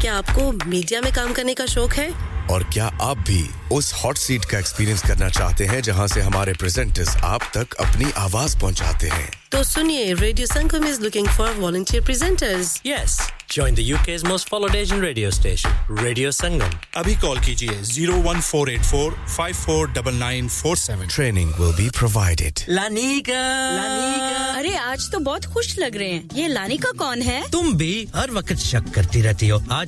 क्या आपको media में काम करने का शौक है? और क्या आप भी उस हॉट सीट का एक्सपीरियंस करना चाहते हैं जहाँ से हमारे प्रेजेंटर्स आप तक अपनी आवाज़ पहुंचाते हैं? तो सुनिए radio Sangam is looking for volunteer presenters Yes, join the UK's most followed Asian radio station, Radio Sangam. अभी कॉल कीजिए 01484 549947 ट्रेनिंग विल बी प्रोवाइडेड लानिका अरे आज तो बहुत खुश लग रहे हैं। ये लानिका कौन है? तुम भी हर वक्त शक करती रहती हो। आज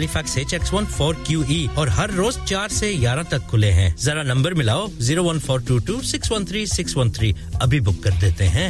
Halifax H X one four Q E और हर रोज चार से ग्यारह तक खुले हैं। जरा नंबर मिलाओ zero one four two two six one three six one three अभी बुक कर देते हैं।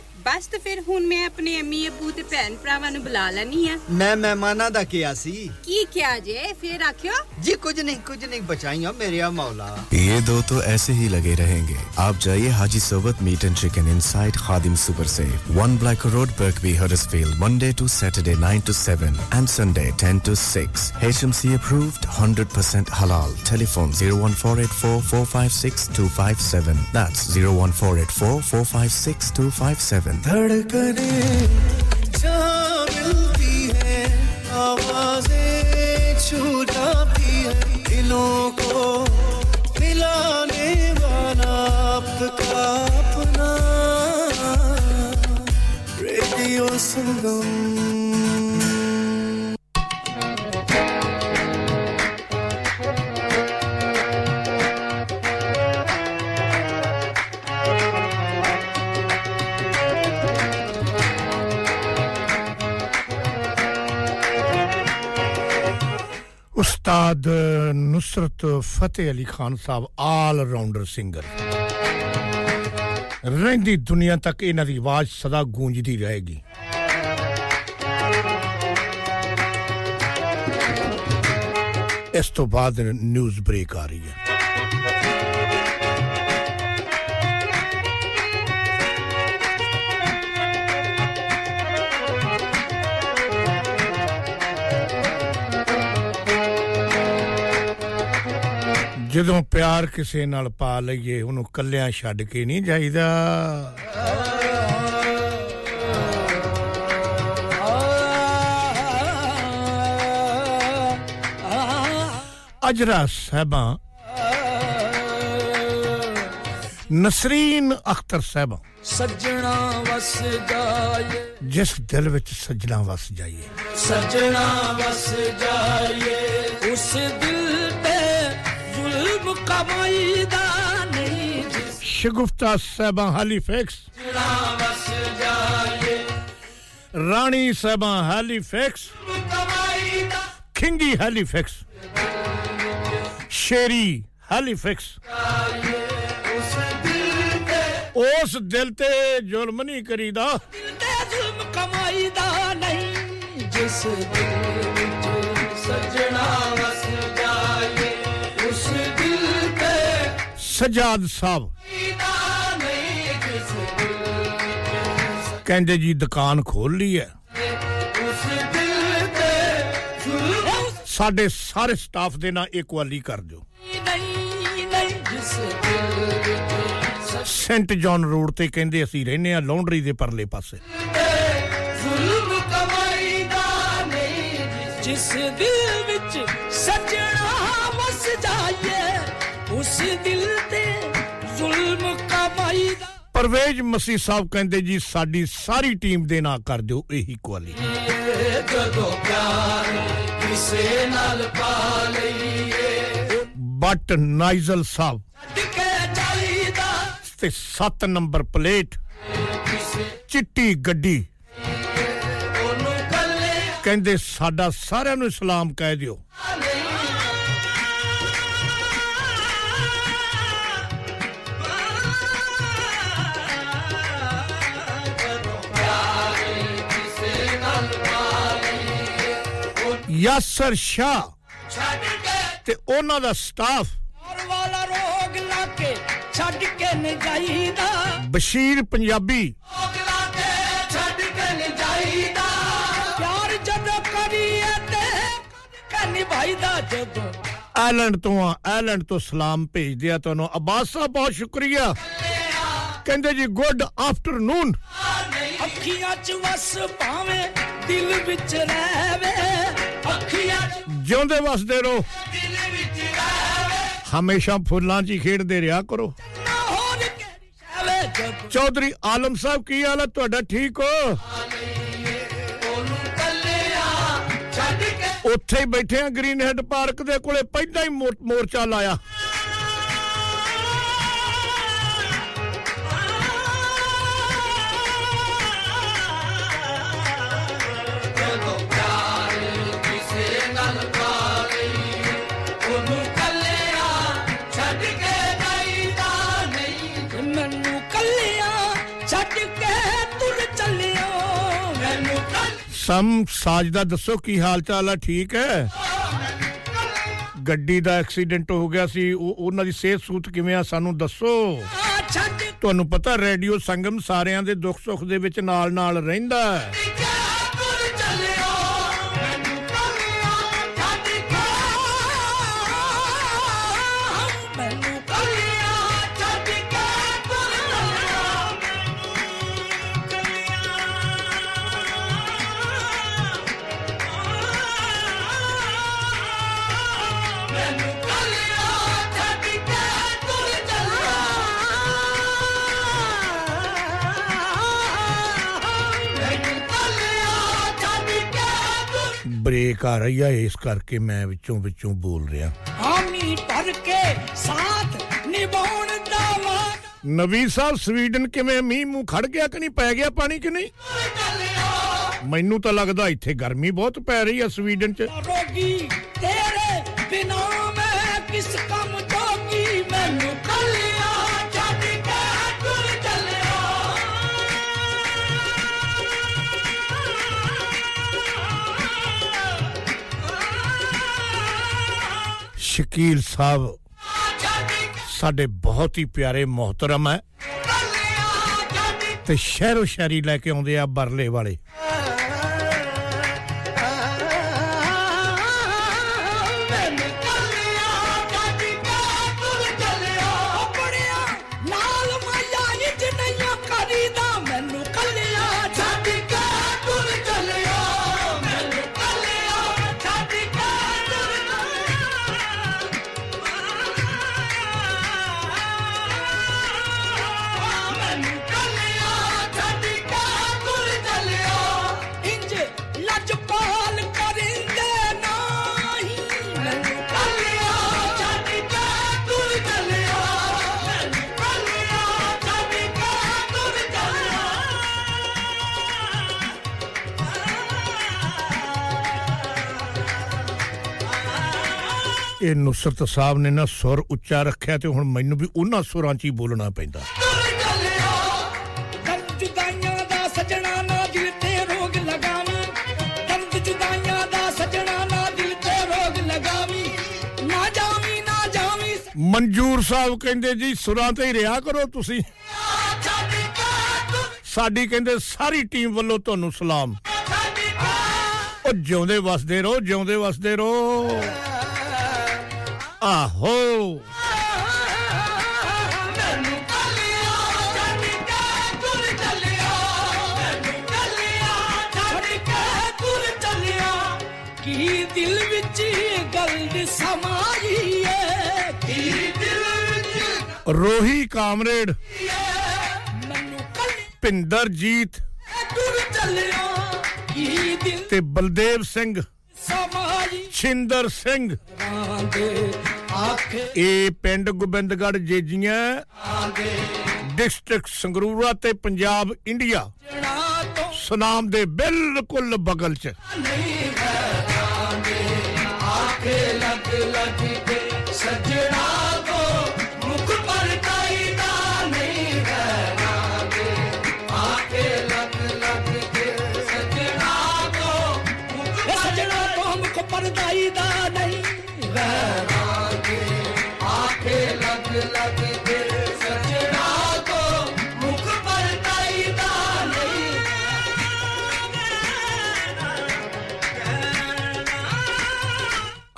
ਬਸ ਤੇ ਫਿਰ ਹੁਣ ਮੈਂ ਆਪਣੇ ਅੰਮੀ ਅੱਬੂ ਤੇ ਭੈਣ ਭਰਾਵਾਂ ਨੂੰ ਬੁਲਾ ਲੈਣੀ ਆ मैं मेहमाना दा किया सी ਕੀ ਕਿਹਾ ਜੇ ਫਿਰ ਆਖਿਓ जी कुछ नहीं कुछ नहीं बचाइया मेरे या मौला ये दो तो ऐसे ही लगे रहेंगे आप जाइए Haji Sobat meat and chicken inside Khadim super safe one black road Birkby Huddersfield Monday to Saturday 9 to 7 and Sunday 10 to 6 HMC approved 100% halal telephone 01484 456 257 that's 01484 456 257 धड़कने जहाँ मिलती है आवाज़ें छू जाती है। दिलों को मिलाने वाला आपका अपना। Radio Sangam Ustad Nusrat Fateh Ali Khan sahib all rounder singer ਰਹਿੰਦੀ ਦੁਨੀਆ ਤੱਕ ਇਹਨਾਂ ਦੀ ਆਵਾਜ਼ ਸਦਾ ਗੂੰਜਦੀ ਰਹੇਗੀ। ਇਸ ਤੋਂ ਬਾਅਦ ਨਿਊਜ਼ ਬ੍ਰੇਕ ਆ ਰਹੀ ਹੈ। ਜਦੋਂ ਪਿਆਰ ਕਿਸੇ ਨਾਲ ਪਾ ਲਈਏ ਉਹਨੂੰ ਕੱਲਿਆਂ ਛੱਡ ਕੇ ਨਹੀਂ ਜਾਈਦਾ। ਅਜਰਾ ਸਾਹਿਬਾਂ ਨਸਰੀਨ ਅਖਤਰ ਸਾਹਿਬਾਂ ਸੱਜਣਾ ਵਸ ਜਾਏ ਜਿਸ ਦਿਲ ਵਿੱਚ ਸੱਜਣਾ ਵਸ ਜਾਈਏ। ਸੱਜਣਾ ਵਸ ਜਾਏ ਉਸ ਦਿਲ शगुफ्ता साहबा हाली रानी साहबा हाली खिंगी हाली शेरी हाली उस दिल ते जुल्म नहीं करीदा जुल्म कमाईदा नहीं, जिस दिल ਸਜਾਦ ਸਾਹਿਬ। ਕਹਿੰਦੇ ਜੀ, ਦੁਕਾਨ ਖੋਲ ਲਈ ਹੈ। ਸਾਡੇ ਸਾਰੇ ਸਟਾਫ ਦੇ ਨਾਲ ਇਕੁਅਲੀ ਕਰ ਦਿਓ। ਸੈਂਟ ਜੌਨ ਰੋਡ ਤੇ ਕਹਿੰਦੇ ਅਸੀਂ ਰਹਿੰਦੇ ਆ ਲੌਂਡਰੀ ਦੇ ਪਰਲੇ ਪਾਸੇ। ਜਿਸ ਦਿਲ ਪਰਵੇਜ ਮਸੀਹ ਸਾਹਿਬ ਕਹਿੰਦੇ ਜੀ, ਸਾਡੀ ਸਾਰੀ ਟੀਮ ਦੇ ਨਾਲ ਕਰ ਦਿਓ, ਇਹੀ ਕੁਆਲੀ। ਜਦੋਂ ਪਿਆਰ ਕਿਸੇ ਨਾਲ ਪਾ ਲਈਏ ਬਟ ਨਾਈਜ਼ਲ ਸਾਹਿਬ ਟਿਕੇ ਚਾਹੀਦਾ ਤੇ 7 ਨੰਬਰ ਪਲੇਟ, ਚਿੱਟੀ ਗੱਡੀ। ਉਹਨੂੰ ਕੱਲੇ ਕਹਿੰਦੇ, ਸਾਡਾ ਸਾਰਿਆਂ ਨੂੰ ਸਲਾਮ ਕਹਿ ਦਿਓ। ਯਾਸਰ ਸ਼ਾਹ ਛੱਡ ਕੇ ਤੇ ਉਹਨਾਂ ਦਾ ਸਟਾਫ ਔਰ ਵਾਲਾ ਰੋਗ ਲਾ ਕੇ ਛੱਡ ਕੇ ਨਹੀਂ ਜਾਈਦਾ ਬਸ਼ੀਰ ਪੰਜਾਬੀ ਅਗਲਾ ਤੇ ਛੱਡ ਕੇ ਨਹੀਂ ਜਾਈਦਾ ਪਿਆਰ ਜਦੋਂ ਕਰੀਏ ਤੇ ਕਦੇ ਨਿਭਾਈਦਾ ਜਦੋਂ ਆਇਲੈਂਡ ਤੋਂ ਆ ਆਇਲੈਂਡ ਤੋਂ ਸਲਾਮ ਭੇਜਦੇ ਆ ਤੁਹਾਨੂੰ ਅਬਾਸ ਸਾਹਿਬ ਬਹੁਤ ਸ਼ੁਕਰੀਆ ਕਹਿੰਦੇ ਜੀ ਗੁੱਡ ਆਫਟਰਨੂਨ ਅੱਖੀਆਂ 'ਚ ਵਸ ਭਾਵੇਂ ਦਿਲ ਵਿੱਚ ਰਹਿਵੇ ਅੱਖੀਆਂ 'ਚ ਜਿਉਂਦੇ ਵਸਦੇ ਰਹੋ। ਦਿਲ ਵਿੱਚ ਰਹਿਵੇ ਹਮੇਸ਼ਾ ਫੁੱਲਾਂ 'ਚ ਹੀ ਖੇਡਦੇ ਰਿਹਾ ਕਰੋ। ਨਾ ਹੋਰ ਕਿਹੜੀ ਸ਼ੈਵੇ ਜਦੋਂ ਚੌਧਰੀ ਆਲਮ ਸਾਹਿਬ, ਕੀ ਹਾਲ ਹੈ ਤੁਹਾਡਾ? ਠੀਕ ਹੋ? ਉਹਨੂੰ ਕੱਲਿਆ ਛੱਡ ਕੇ ਉੱਥੇ ਹੀ ਬੈਠੇ ਆ ਗ੍ਰੀਨ ਹੈਡ ਪਾਰਕ ਦੇ ਕੋਲੇ, ਪਹਿਲਾਂ ਹੀ ਮੋਰ- ਮੋਰਚਾ ਲਾਇਆ। ਸਮ ਸਾਜਦਾ ਦੱਸੋ ਕੀ ਹਾਲ ਚਾਲ ਆ? ਠੀਕ ਹੈ? ਗੱਡੀ ਦਾ ਐਕਸੀਡੈਂਟ ਹੋ ਗਿਆ ਸੀ ਉਹ ਉਹਨਾਂ ਦੀ ਸਿਹਤ ਸੂਤ ਕਿਵੇਂ ਆ ਸਾਨੂੰ ਦੱਸੋ। ਤੁਹਾਨੂੰ ਪਤਾ ਰੇਡੀਓ ਸੰਗਮ ਸਾਰਿਆਂ ਦੇ ਦੁੱਖ ਸੁੱਖ ਦੇ ਵਿੱਚ ਨਾਲ ਨਾਲ ਰਹਿੰਦਾ ਹੈ। ਬ੍ਰੇਕ ਆ ਰਹੀ ਆ ਇਸ ਕਰਕੇ ਮੈਂ ਵਿੱਚੋਂ ਵਿੱਚੋਂ ਬੋਲ ਰਿਹਾ। ਹਾਮੀ ਭਰ ਕੇ ਸਾਥ ਨਿਭਾਉਣ ਦਾ ਵਾਅਦਾ ਨਵੀਂ ਸਾਹਿਬ ਸਵੀਡਨ ਕਿਵੇਂ ਮੀਂਹ ਮੂੰਹ ਖੜ ਗਿਆ ਕਿ ਨਹੀਂ ਪੈ ਗਿਆ ਪਾਣੀ ਕਿ ਨਹੀਂ? ਮੈਨੂੰ ਤਾਂ ਲੱਗਦਾ ਇੱਥੇ ਗਰਮੀ ਬਹੁਤ ਪੈ ਰਹੀ ਆ ਸਵੀਡਨ 'ਚ। ਰੋਗੀ ਤੇਰੇ ਸ਼ਕੀਲ ਸਾਹਿਬ, ਸਾਡੇ ਬਹੁਤ ਹੀ ਪਿਆਰੇ ਮੁਹਤਰਮ ਹੈ। ਤੇ ਸ਼ਹਿਰੋ ਸ਼ਾਇਰੀ ਲੈ ਕੇ ਆਉਂਦੇ ਆ ਬਰਲੇ ਵਾਲੇ। ਇਹ ਨੁਸਰਤ ਸਾਹਿਬ ਨੇ ਨਾ ਸੁਰ ਉੱਚਾ ਰੱਖਿਆ ਤੇ ਹੁਣ ਮੈਨੂੰ ਵੀ ਉਹਨਾਂ ਸੁਰਾਂ 'ਚ ਹੀ ਬੋਲਣਾ ਪੈਂਦਾ। ਦਰਦ ਜੁਦਾਈਆਂ ਦਾ ਸਜਣਾ ਨਾ ਦਿਲ ਤੇ ਰੋਗ ਲਗਾਵੀਂ ਦਰਦ ਜੁਦਾਈਆਂ ਦਾ ਸਜਣਾ ਨਾ ਦਿਲ ਤੇ ਰੋਗ ਲਗਾਵੀਂ ਨਾ ਜਾਵੀਂ ਨਾ ਜਾਵੀਂ ਮਨਜੂਰ ਸਾਹਿਬ ਕਹਿੰਦੇ, ਜੀ, ਸੁਰਾਂ ਤੇ ਹੀ ਰਿਹਾ ਕਰੋ ਤੁਸੀਂ। ਸਾਡੀ ਕਹਿੰਦੇ, ਸਾਰੀ ਟੀਮ ਵੱਲੋਂ ਤੁਹਾਨੂੰ ਸਲਾਮ। ਉਹ ਜਿਉਂਦੇ ਵਸਦੇ ਰਹੋ, ਜਿਉਂਦੇ ਵਸਦੇ ਰਹੋ। ਆਹੋ ਕੀ ਦਿਲ ਵਿੱਚ ਗੱਲ ਸਮਾਈ ਏ ਕੀ ਦਿਲ ਵਿੱਚ ਰੋਹੀ ਕਾਮਰੇਡ। ਭਿੰਦਰਜੀਤ ਤੇ ਬਲਦੇਵ ਸਿੰਘ। ਸਮਾ ਛਿੰਦਰ ਸਿੰਘ। ਆਂਦੇ ਆਖੇ ਇਹ ਪਿੰਡ ਗੋਬਿੰਦਗੜ੍ਹ ਜੇਜੀਆਂ ਡਿਸਟ੍ਰਿਕਟ ਸੰਗਰੂਰਾ ਤੇ ਪੰਜਾਬ ਇੰਡੀਆ। ਜਣਾ ਤੋਂ ਸੁਨਾਮ ਦੇ ਬਿਲਕੁਲ ਬਗਲ 'ਚ।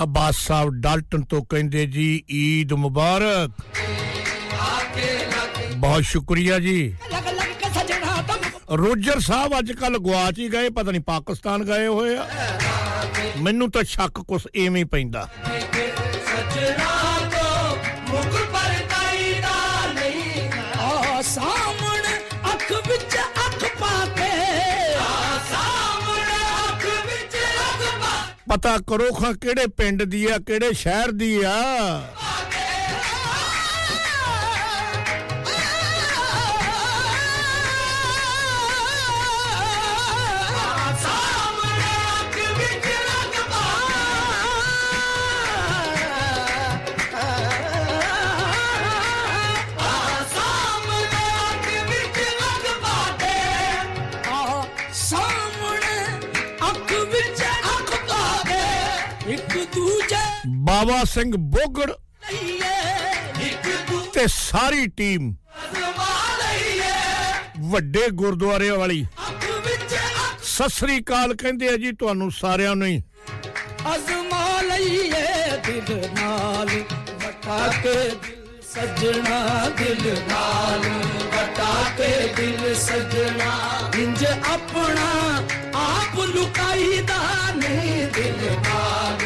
ਅਬਾਸ ਸਾਹਿਬ ਡਾਲਟਨ ਤੋਂ ਕਹਿੰਦੇ ਜੀ, ਈਦ ਮੁਬਾਰਕ। ਬਹੁਤ ਸ਼ੁਕਰੀਆ ਜੀ। ਲੱਗ ਲੱਗ ਕੇ ਸਜਣਾ ਤੁਮ ਰੋਜਰ ਸਾਹਿਬ ਅੱਜ ਕੱਲ ਗਵਾਚ ਹੀ ਗਏ, ਪਤਾ ਨਹੀਂ ਪਾਕਿਸਤਾਨ ਗਏ ਹੋਏ ਆ। ਮੈਨੂੰ ਤਾਂ ਸ਼ੱਕ ਕੁਛ ਐਵੇਂ ਹੀ ਪੈਂਦਾ। ਸਜਣਾ ਪਤਾ ਕਰੋ ਖਾਂ ਕਿਹੜੇ ਪਿੰਡ ਦੀ ਆ ਕਿਹੜੇ ਸ਼ਹਿਰ ਦੀ ਆ। ਬਾਬਾ ਸਿੰਘ ਬੋਗੜ ਲਈਏ ਇੱਕ ਦੂਜੇ ਤੇ ਸਾਰੀ ਟੀਮ ਅਜ਼ਮਾ ਲਈਏ ਵੱਡੇ ਗੁਰਦੁਆਰੇ ਵਾਲੀ। ਅੱਖ ਵਿੱਚ ਅੱਖ ਸਤਿ ਸ੍ਰੀ ਅਕਾਲ ਕਹਿੰਦੇ ਆ ਜੀ ਤੁਹਾਨੂੰ ਸਾਰਿਆਂ ਨੂੰ ਹੀ। ਅਜ਼ਮਾ ਲਈਏ ਦਿਲ ਨਾਲ ਵਟਾ ਕੇ ਦਿਲ ਸਜਣਾ ਦਿਲ ਨਾਲ ਵਟਾ ਕੇ ਦਿਲ ਸਜਣਾ ਇੰਜ ਆਪਣਾ ਆਪ ਲੁਕਾਈਦਾ ਨਹੀਂ ਦਿਲ ਨਾਲ।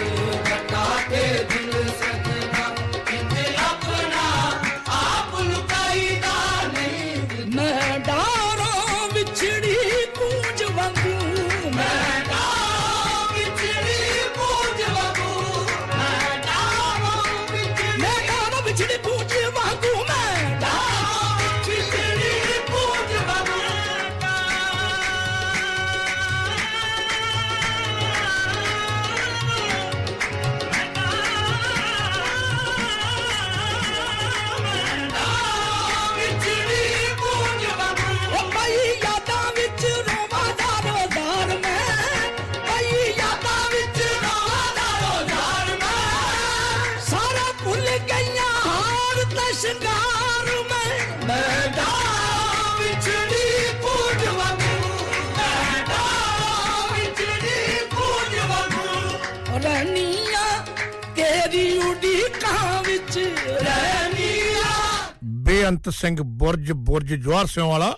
ਬੇਅੰਤ ਸਿੰਘ ਬੁਰਜ ਬੁਰਜ ਜਵਾਰ ਸਿੰਘ ਵਾਲਾ।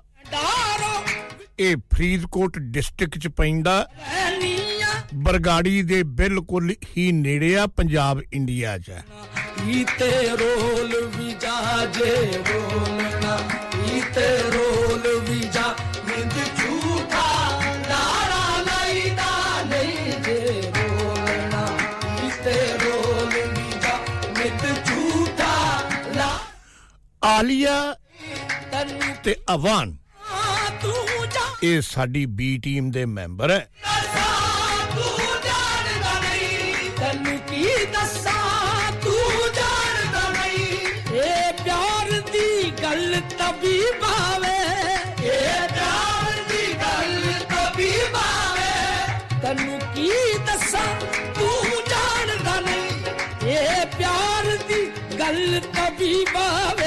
ਇਹ ਫਰੀਦਕੋਟ ਡਿਸਟ੍ਰਿਕਟ ਚ ਪੈਂਦਾ। ਬਰਗਾੜੀ ਦੇ ਬਿਲਕੁਲ ਹੀ ਨੇੜੇ ਆ ਪੰਜਾਬ ਇੰਡੀਆ ਚ। ਈਤੇ ਰੋਲ ਵੀ ਜਾ ਜੇ ਰੋਲਣਾ ਈਤੇ ਰੋਲ ਵੀ ਆਲੀਆ ਤੇ ਅਵਾਨ। ਇਹ ਸਾਡੀ ਬੀ ਟੀਮ ਦੇ ਮੈਂਬਰ ਹੈ। ਤਬੀ ਭਾਵੇ। ਇਹ ਪਿਆਰ ਦੀ ਗੱਲ ਤਬੀ ਭਾਵੇ। ਤੈਨੂੰ ਕੀ ਦੱਸਾਂ? ਤੂੰ ਜਾਣਦਾ ਨਹੀਂ। ਇਹ ਪਿਆਰ ਦੀ ਗੱਲ ਤਬੀ ਭਾਵੇ।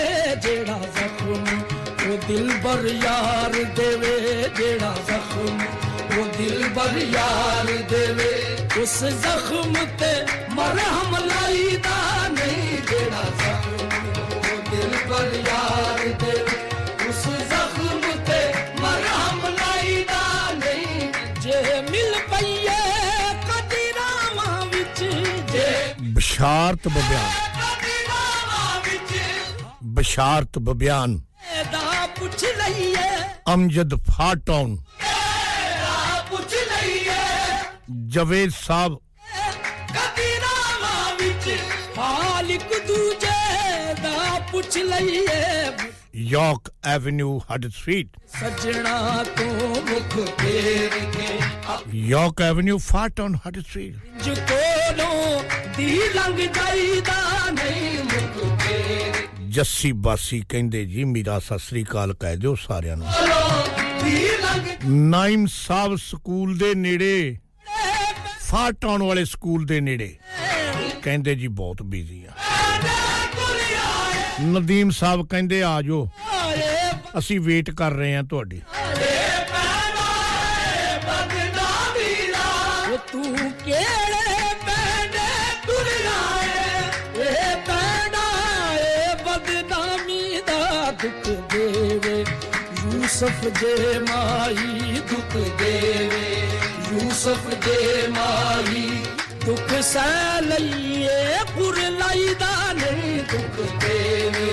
दिल बर यार देवे जेड़ा जख्म वो दिल बर यार देवे। उस जख्म ते मरहम लाईदा नहीं जेड़ा जख्म वो दिल बर यार देवे। उस जख्म ते मरहम लाईदा नहीं जे मिल पईए कदीरामा विच। जे बशारत बब्यान। बशारत बब्यान। कुछ नहीं अमजद फाटाउन कुछ नहीं जवेद साहब। यॉर्क एवेन्यू हड स्ट्रीट। सजना तो मुख फेर के यॉर्क एवेन्यू फाट ऑन हड स्ट्रीट। जो कोलो दी लंग नहीं ਜੱਸੀ ਬਾਸੀ ਕਹਿੰਦੇ, ਜੀ ਮੇਰਾ, ਸਤਿ ਸ੍ਰੀ ਅਕਾਲ, ਕਹਿ ਦਿਓ ਸਾਰਿਆਂ ਨੂੰ। ਦੀ ਲੰਘ ਨਾਇਮ ਸਾਹਿਬ ਸਕੂਲ ਦੇ ਨੇੜੇ ਫਾਟੌਨ ਵਾਲੇ ਸਕੂਲ ਦੇ ਨੇੜੇ। ਕਹਿੰਦੇ, ਜੀ ਬਹੁਤ ਬਿਜ਼ੀ ਆ। ਨਦੀਮ ਸਾਹਿਬ ਕਹਿੰਦੇ, ਆ ਜਾਓ। ਅਸੀਂ ਵੇਟ ਕਰ ਰਹੇ ਹਾਂ ਤੁਹਾਡੀ। यूसफ जे माही दुख देवे। यूसफ जे माही दुख सैलिए पुरलाई दाने दुख देवे।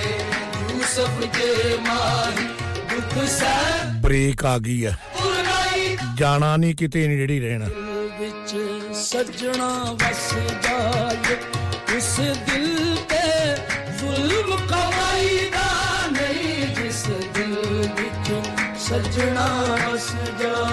यूसफ जे माही दुख सै ब्रेक आ गई है। जाना नहीं किते नेड़ी रहना। सजना वस जाए उस दिल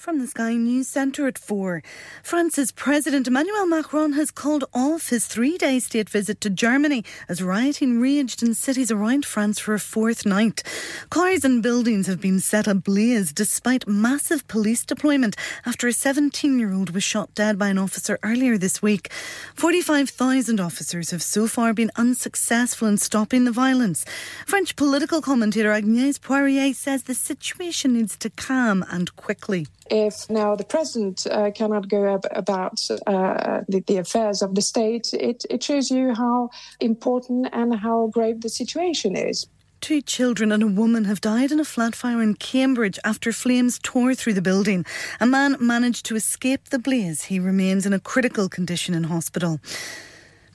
From the Sky News Centre at 4. France's President Emmanuel Macron has called off his three day state visit to Germany as rioting raged in cities around France for a fourth night. Cars and buildings have been set ablaze despite massive police deployment after a 17 year old was shot dead by an officer earlier this week. 45,000 officers have so far been unsuccessful in stopping the violence. French political commentator Agnès Poirier says the situation needs to calm and quickly. If now the president uh, cannot go ab- about uh, the, the affairs of the state, it, it shows you how important and how grave the situation is. Two children and a woman have died in a flat fire in Cambridge after flames tore through the building. A man managed to escape the blaze. He remains in a critical condition in hospital.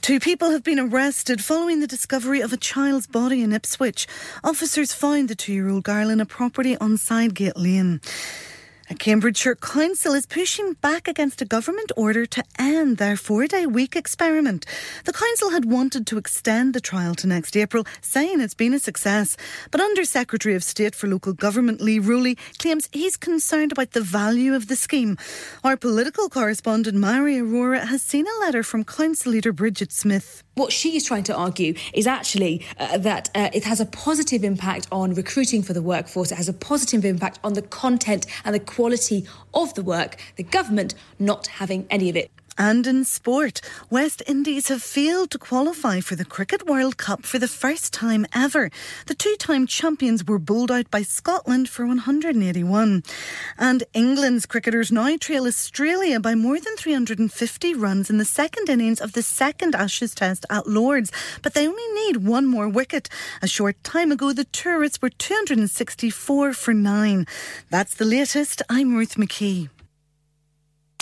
Two people have been arrested following the discovery of a child's body in Ipswich. Officers found the two year old girl in a property on Sidegate Lane. A Cambridgeshire council is pushing back against a government order to end their four day week experiment. The council had wanted to extend the trial to next April, saying it's been a success. But Under Secretary of State for Local Government Lee Rowley claims he's concerned about the value of the scheme. Our political correspondent Mary Aurora has seen a letter from council leader Bridget Smith. What she is trying to argue is actually uh, that uh, it has a positive impact on recruiting for the workforce. It has a positive impact on the content and the quality of the work. The government not having any of it. And in sport, West Indies have failed to qualify for the Cricket World Cup for the first time ever. The two time champions were bowled out by Scotland for 181. And England's cricketers now trail Australia by more than 350 runs in the second innings of the second Ashes Test at Lords. But they only need one more wicket. A short time ago, the tourists were 264 for nine. That's the latest. I'm Ruth McKee.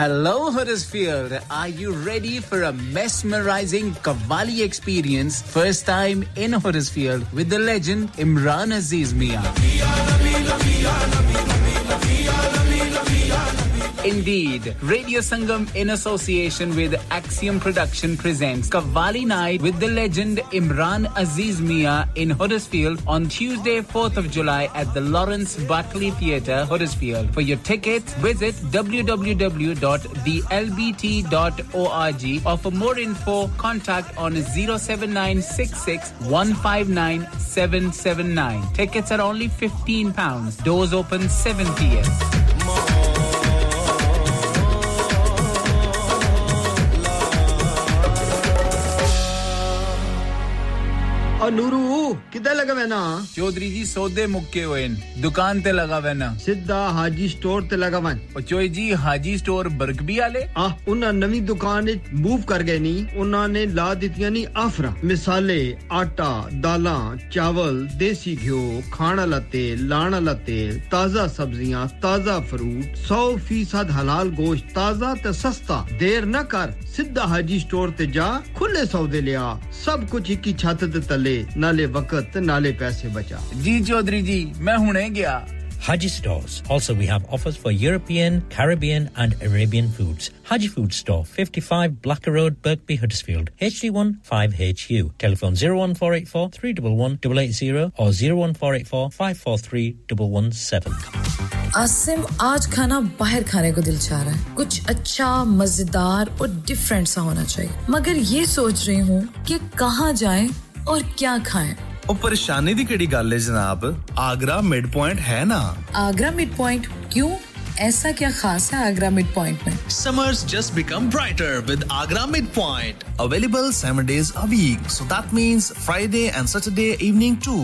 Hello, Huddersfield. Are you ready for a mesmerizing Qawwali experience? First time in Huddersfield with the legend Imran Aziz Mia. Indeed, Radio Sangam in association with Axiom Production presents Qawwali Night with the legend Imran Aziz Mia in Huddersfield on Tuesday, 4th of July at the Lawrence Barclay Theatre, Huddersfield. For your tickets, visit www.thelbt.org or for more info, contact on 07966 159 Tickets are only £15. Doors open 7 p.m. और Nuru किधर लगा वैना चौधरी जी सौदे मुक्के हुए। दुकान ते लगा वैना सिद्धा हाजी स्टोर ते लगा वन और चोई जी हाजी स्टोर बरगबी आले? आ उन्हें नवी दुकान मूव कर गए नी। उन्होंने ला दितियाँ नी आफरा। मिसाले आटा दाला चावल देसी घ्यो खाण वाला तेल लाण वाला तेल ताज़ा सब्ज़ियाँ ताज़ा फ्रूट सौ फ़ीसद हलाल गोश्त ताज़ा ते सस्ता। देर न कर सिद्धा हाजी स्टोर ते जा खुले सौदे लिया। सब कुछ एक ही छत ते तले नाले वक्त नाले पैसे बचा जी चौधरी जी मैं हुने गया Haji Stores. Also, we have offers for European, Caribbean, and Arabian foods. Haji Food Store, 55 Blacker Road, Birkby, Huddersfield, HD1 5HU. Telephone 01484 311 880 or 01484 543 117. Asim आज खाना बाहर खाने को दिल चाह रहा है कुछ अच्छा मज़ेदार और डिफरेंट सा होना चाहिए मगर ये सोच रही हूँ कि कहाँ जाएँ और क्या खाएं ਉਹ ਪਰੇਸ਼ਾਨੀ ਦੀ ਕਿਹੜੀ ਗੱਲ ਹੈ ਜਨਾਬ ਆਗਰਾ ਮਿਡ ਪੁਆਇੰਟ ਹੈ ਨਾ आगरा मिड पॉइंट क्यों ऐसा क्या खास है आगरा मिड पॉइंट में Summers just become brighter with Agra Midpoint. Available seven days a week. So that means Friday and Saturday evening too.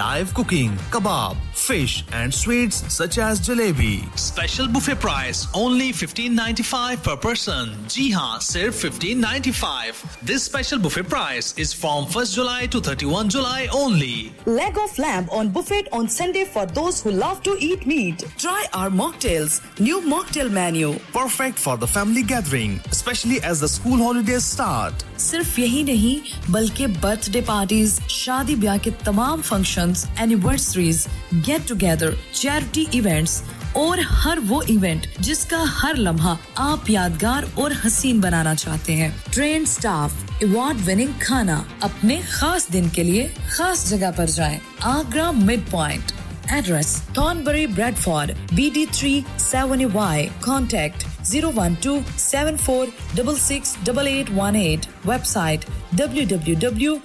Live cooking, kebab, fish and sweets such as jalebi. Special buffet price only 15.95 per person. जी हाँ, सिर्फ़ 15.95. This special buffet price is from 1st July to 31 July only. Leg of lamb on buffet on Sunday for those who love to eat meat. Try our mocktails. New mocktail menu. Perfect for the family gathering, especially as the school holidays start. सिर्फ़ यही नहीं बल्कि birthday parties शादी ब्याह के तमाम functions anniversaries get together charity events और हर वो इवेंट जिसका हर लम्हा आप यादगार और हसीन बनाना चाहते हैं ट्रेन स्टाफ अवार्ड विनिंग खाना अपने खास दिन के लिए खास जगह पर जाएँ Agra mid point Address Thornbury, Bradford, BD3 7Y. Contact 012 Website www.agra.com.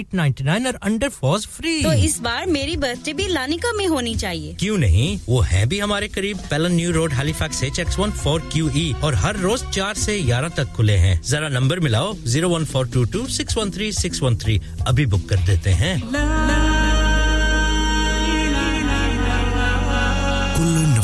899 और अंडर 4s फ्री तो इस बार मेरी बर्थडे भी लानिका में होनी चाहिए। क्यों नहीं? वो है भी हमारे करीब। Pellon new road Halifax H X one four Q E और हर रोज चार से ग्यारह तक खुले हैं। जरा नंबर मिलाओ zero one four two two six one three six one three अभी बुक कर देते हैं।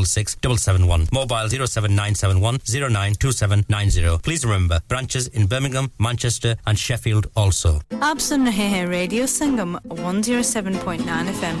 466 771, mobile 07971 092790. Please remember, branches in Birmingham, Manchester and Sheffield also. आप सुन रहे हैं radio Sangam 107.9 FM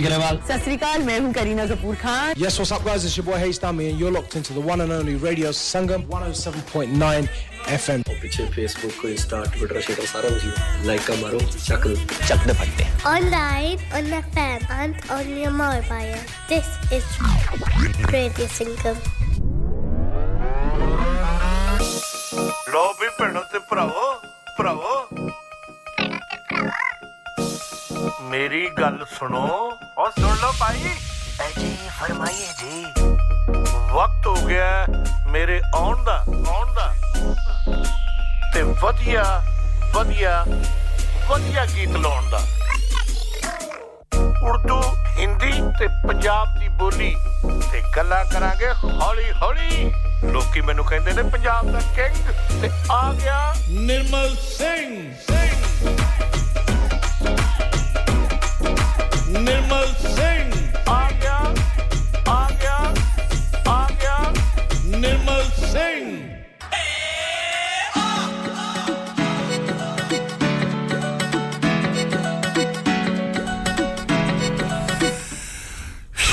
Ravi Grewal. Sasrikal, main hoon Kareena Kapoor Khan. Yes, what's up guys? It's your boy Hayes Dami and you're locked into the one and only Radio Sangam 107.9 FM. और पीछे Facebook को Insta, Twitter, Twitter सारा कुछ like का मारो, चक दो, चक दे फटते. Online, on FM and on your mobile. This is Radio Sangam. लो भी भैनों ते भरावो भरावो ਮੇਰੀ ਗੱਲ ਸੁਣੋ। ਔਰ ਸੁਣ ਲਓ ਭਾਈ। ਜੀ ਫਰਮਾਈਏ ਜੀ। ਵਕਤ ਹੋ ਗਿਆ ਮੇਰੇ ਆਉਣ ਦਾ ਆਉਣ ਦਾ। ਤੇ ਵਧੀਆ ਵਧੀਆ ਵਧੀਆ ਗੀਤ ਲਾਉਣ ਦਾ। ਉਰਦੂ ਹਿੰਦੀ ਤੇ ਪੰਜਾਬ ਦੀ ਬੋਲੀ ਤੇ ਗੱਲਾਂ ਕਰਾਂਗੇ ਹੌਲੀ ਹੌਲੀ ਲੋਕੀ ਮੈਨੂੰ ਕਹਿੰਦੇ ਨੇ ਪੰਜਾਬ ਦਾ ਕਿੰਗ ਤੇ ਆ ਗਿਆ ਨਿਰਮਲ ਸਿੰਘ ਸਿੰਘ। ਨਿਰਮਲ ਸਿੰਘ ਆ ਗਿਆ ਆ ਗਿਆ ਆ ਗਿਆ ਨਿਰਮਲ ਸਿੰਘ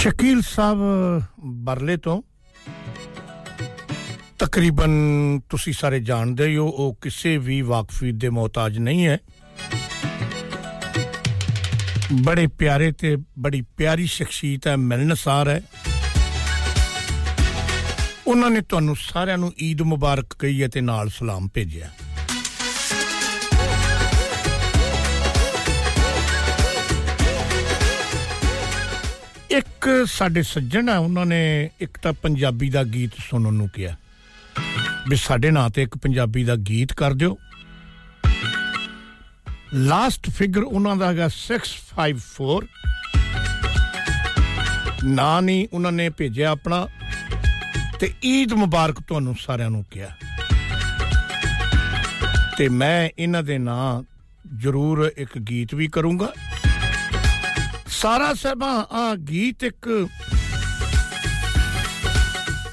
ਸ਼ਕੀਲ ਸਾਹਿਬ ਬਰਲੇ ਤੋਂ ਤਕਰੀਬਨ ਤੁਸੀਂ ਸਾਰੇ ਜਾਣਦੇ ਹੀ ਹੋ ਉਹ ਕਿਸੇ ਵੀ ਵਾਕਫੀ ਦੇ ਮੁਹਤਾਜ ਨਹੀਂ ਹੈ ਬੜੇ ਪਿਆਰੇ ਤੇ ਬੜੀ ਪਿਆਰੀ ਸ਼ਖਸੀਅਤ ਹੈ, ਮਿਲਨਸਾਰ ਹੈ। ਉਹਨਾਂ ਨੇ ਤੁਹਾਨੂੰ ਸਾਰਿਆਂ ਨੂੰ ਈਦ ਮੁਬਾਰਕ ਕਹੀ ਹੈ ਤੇ ਨਾਲ ਸਲਾਮ ਭੇਜਿਆ ਇੱਕ ਸਾਡੇ ਸੱਜਣ ਆ ਉਹਨਾਂ ਨੇ ਇੱਕ ਤਾਂ ਪੰਜਾਬੀ ਦਾ ਗੀਤ ਸੁਣਨ ਨੂੰ ਕਿਹਾ। ਵੀ ਸਾਡੇ ਨਾਂ ਤੇ ਇੱਕ ਪੰਜਾਬੀ ਦਾ ਗੀਤ ਕਰ ਦਿਓ। ਲਾਸਟ ਫਿਗਰ ਉਹਨਾਂ ਦਾ ਹੈਗਾ 654 ਨਾਂ ਨਹੀਂ ਉਹਨਾਂ ਨੇ ਭੇਜਿਆ ਆਪਣਾ ਤੇ ਈਦ ਮੁਬਾਰਕ ਤੁਹਾਨੂੰ ਸਾਰਿਆਂ ਨੂੰ ਕਿਹਾ। ਤੇ ਮੈਂ ਇਹਨਾਂ ਦੇ ਨਾਂ ਜ਼ਰੂਰ ਇੱਕ ਗੀਤ ਵੀ ਕਰੂੰਗਾ। ਸਾਰਾ ਸਭਾ ਆ ਗੀਤ ਇੱਕ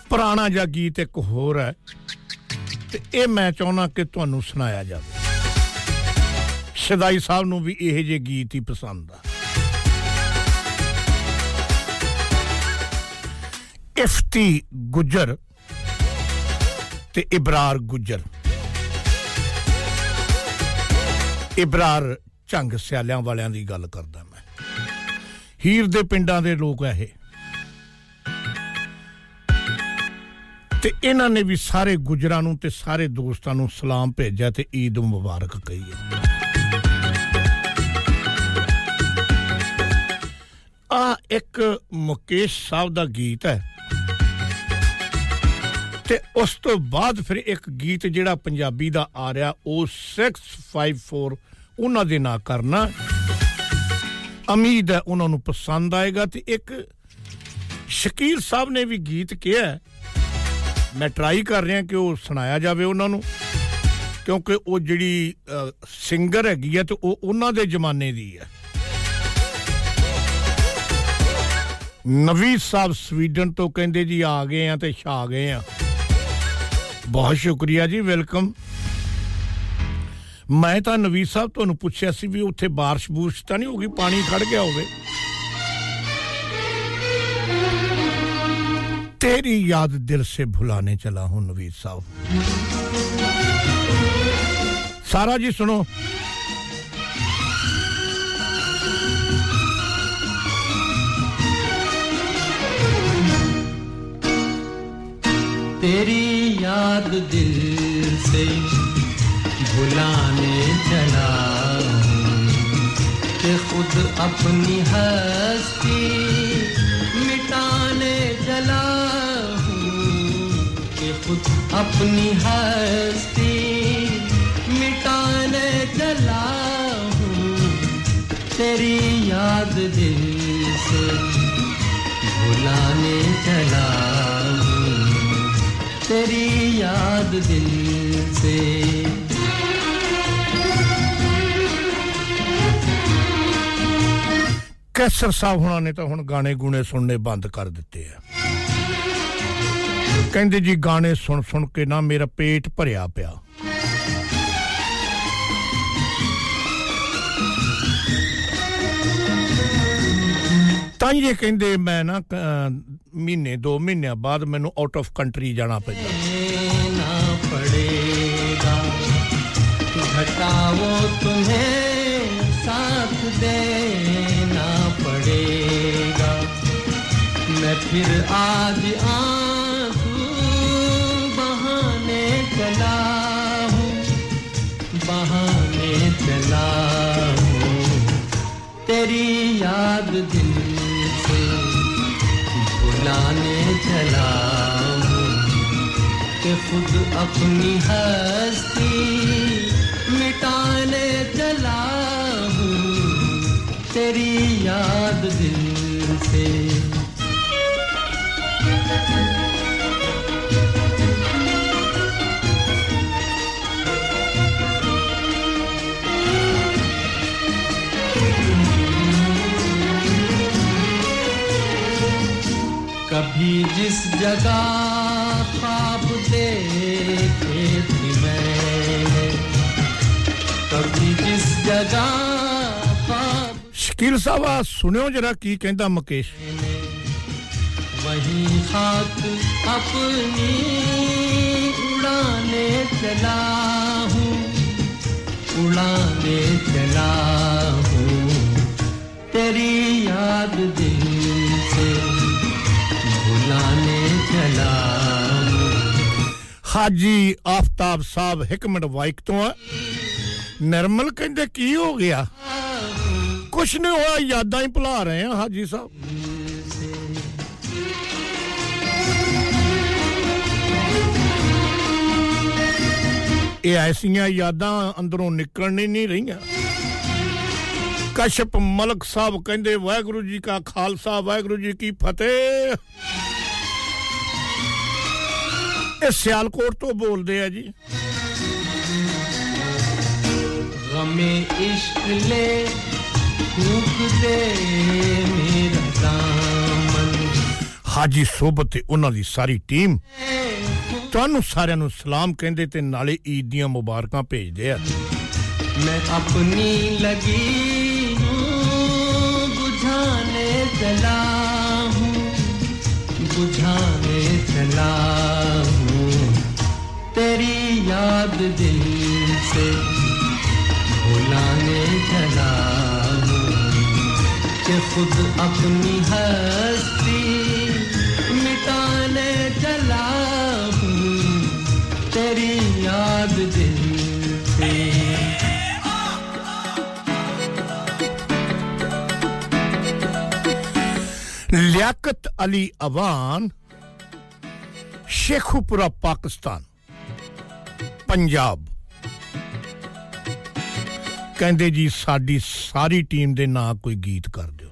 ਪੁਰਾਣਾ ਜਿਹਾ ਗੀਤ ਇੱਕ ਹੋਰ ਹੈ। ਤੇ ਇਹ ਮੈਂ ਚਾਹੁੰਦਾ ਕਿ ਤੁਹਾਨੂੰ ਸੁਣਾਇਆ ਜਾਵੇ। ਸ਼ਦਾਈ ਸਾਹਿਬ ਨੂੰ ਵੀ ਇਹ ਜੇ ਗੀਤ ਹੀ ਪਸੰਦ ਆ। ਇਫਤੀ ਗੁਜਰ ਤੇ ਇਬਰਾਰ ਗੁਜਰ। ਇਬਰਾਰ ਝੰਗ ਸਿਆਲਿਆਂ ਵਾਲਿਆਂ ਦੀ ਗੱਲ ਕਰਦਾ ਮੈਂ। ਹੀਰ ਦੇ ਪਿੰਡਾਂ ਦੇ ਲੋਕ ਆ ਇਹ। ਤੇ ਇਹਨਾਂ ਨੇ ਵੀ ਸਾਰੇ ਗੁਜਰਾਂ ਨੂੰ ਤੇ ਸਾਰੇ ਦੋਸਤਾਂ ਨੂੰ ਸਲਾਮ ਭੇਜਿਆ ਤੇ ਈਦ ਮੁਬਾਰਕ ਕਹੀ ਇੱਕ ਮੁਕੇਸ਼ ਸਾਹਿਬ ਦਾ ਗੀਤ ਹੈ। ਤੇ ਉਸ ਤੋਂ ਬਾਅਦ ਫਿਰ ਇੱਕ ਗੀਤ ਜਿਹੜਾ ਪੰਜਾਬੀ ਦਾ ਆ ਰਿਹਾ, ਉਹ 654 ਉਹਨਾਂ ਦੇ ਨਾਂ ਕਰਨਾ। ਉਮੀਦ ਹੈ ਉਹਨਾਂ ਨੂੰ ਪਸੰਦ ਆਏਗਾ ਤੇ ਇੱਕ ਸ਼ਕੀਰ ਸਾਹਿਬ ਨੇ ਵੀ ਗੀਤ ਕਿਹਾ ਹੈ। ਮੈਂ ਟਰਾਈ ਕਰ ਰਿਹਾ ਕਿ ਉਹ ਸੁਣਾਇਆ ਜਾਵੇ ਉਹਨਾਂ ਨੂੰ, ਕਿਉਂਕਿ ਉਹ ਜਿਹੜੀ ਸਿੰਗਰ ਹੈਗੀ ਹੈ ਤੇ ਉਹ ਉਹਨਾਂ ਦੇ ਜ਼ਮਾਨੇ ਦੀ ਹੈ। ਨਵੀਦ ਸਾਹਿਬ ਸਵੀਡਨ ਤੋਂ ਕਹਿੰਦੇ ਜੀ ਆ ਗਏ ਆ ਤੇ ਛਾ ਗਏ ਆ ਬਹੁਤ ਸ਼ੁਕਰੀਆ ਜੀ ਵੈਲਕਮ ਮੈਂ ਤਾਂ ਨਵੀਦ ਸਾਹਿਬ ਤੁਹਾਨੂੰ ਪੁੱਛਿਆ ਸੀ ਵੀ ਉੱਥੇ ਬਾਰਿਸ਼ ਬੂਰਸ਼ ਤਾਂ ਨਹੀਂ ਹੋਗੀ ਪਾਣੀ ਖੜ ਗਿਆ ਹੋਵੇ तेरी याद दिल से भुलाने चला हूं नवीद साहब सारा जी सुनो तेरी याद दिल से भुलाने चला कि खुद अपनी हस्ती मिटाने चला कि खुद अपनी हस्ती मिटाने चला तेरी याद दिल से भुलाने चला तेरी याद दिल से ਕੈਸਰ ਸਾਹਿਬ ਹੁਣਾਂ ਨੇ ਤਾਂ ਹੁਣ ਗਾਣੇ ਗੂਣੇ ਸੁਣਨੇ ਬੰਦ ਕਰ ਦਿੱਤੇ ਆ ਕਹਿੰਦੇ ਜੀ ਗਾਣੇ ਸੁਣ ਸੁਣ ਕੇ ਨਾ ਮੇਰਾ ਪੇਟ ਭਰਿਆ ਪਿਆ ਤਾਂ ਇਹ ਕਹਿੰਦੇ ਮੈਂ ਨਾ ਅਹ, ਮਹੀਨੇ 2 ਮਹੀਨਿਆਂ ਬਾਅਦ ਮੈਨੂੰ ਆਊਟ ਆਫ ਕੰਟਰੀ ਜਾਣਾ ਪੈਂਦਾ ना पड़ेगा घटा वो तुम्हें साथ देना पड़ेगा मैं फिर आज आंसू बहाने चला हूँ बहाने चला चला के खुद अपनी हस्ती मिटाने चला हूँ। तेरी याद दिल से। कभी जिस जगह ख्वाब देखे थी मैंने कभी जिस जगह ख्वाब ਸ਼ਕੀਲ ਸਾਹਿਬ ਆ ਸੁਣਿਓ ਜਰਾ ਕੀ ਕਹਿੰਦਾ ਮੁਕੇਸ਼ वही खाक अपनी उड़ाने चला हूँ उड़ाने चला हूँ तेरी याद दिल से भुलाने चला हूँ ਹਾਜੀ ਆਫਤਾਬ ਸਾਹਿਬ ਹਿਕਮਤ ਵਾਈਕ ਤੋਂ ਆ ਨਰਮਲ ਕਹਿੰਦੇ ਕੀ ਹੋ ਗਿਆ ਕੁਛ ਨਹੀਂ ਹੋਇਆ ਯਾਦਾਂ ਹੀ ਭੁਲਾ ਰਹੇ ਆ ਹਾਜੀ ਸਾਹਿਬ ਇਹ ਐਸੀਆਂ ਯਾਦਾਂ ਅੰਦਰੋਂ ਨਿਕਲਣੀ ਨਹੀਂ ਰਹੀਆਂ ਕਸ਼ਪ ਮਲਕ ਸਾਹਿਬ ਕਹਿੰਦੇ ਵਾਹਿਗੁਰੂ ਜੀ ਕਾ ਖਾਲਸਾ ਵਾਹਿਗੁਰੂ ਜੀ ਕੀ ਫਤਿਹ ਇਹ ਸਿਆਲਕੋਟ ਤੋਂ ਬੋਲਦੇ ਆ ਜੀ। ਗਮੇ ਇਸ਼ਕ ਲੈ ਫੂਕਦੇ ਮੇਰਾ ਦਾਮਨ ਹਾਜੀ ਸੋਬਤ ਤੇ ਉਹਨਾਂ ਦੀ ਸਾਰੀ ਟੀਮ ਤੁਹਾਨੂੰ ਸਾਰਿਆਂ ਨੂੰ ਸਲਾਮ ਕਹਿੰਦੇ ਤੇ ਨਾਲੇ ਈਦ ਦੀਆਂ ਮੁਬਾਰਕਾਂ ਭੇਜਦੇ ਆ। ਮੈਂ ਆਪਣੀ ਲਗੀ ਹੂੰ ਬੁਝਾਨੇ ਚਲਾ ਹੂੰ ਬੁਝਾਨੇ ਚਲਾ याद दिल से, भुलाने धरा के खुद अपनी हस्ती मिटाने चला तेरी याद दिल से। लियाकत अली अवान, शेखुपुरा, पाकिस्तान। ਪੰਜਾਬ। ਕਹਿੰਦੇ ਜੀ, ਸਾਡੀ ਸਾਰੀ ਟੀਮ ਦੇ ਨਾਂ ਕੋਈ ਗੀਤ ਕਰ ਦਿਓ।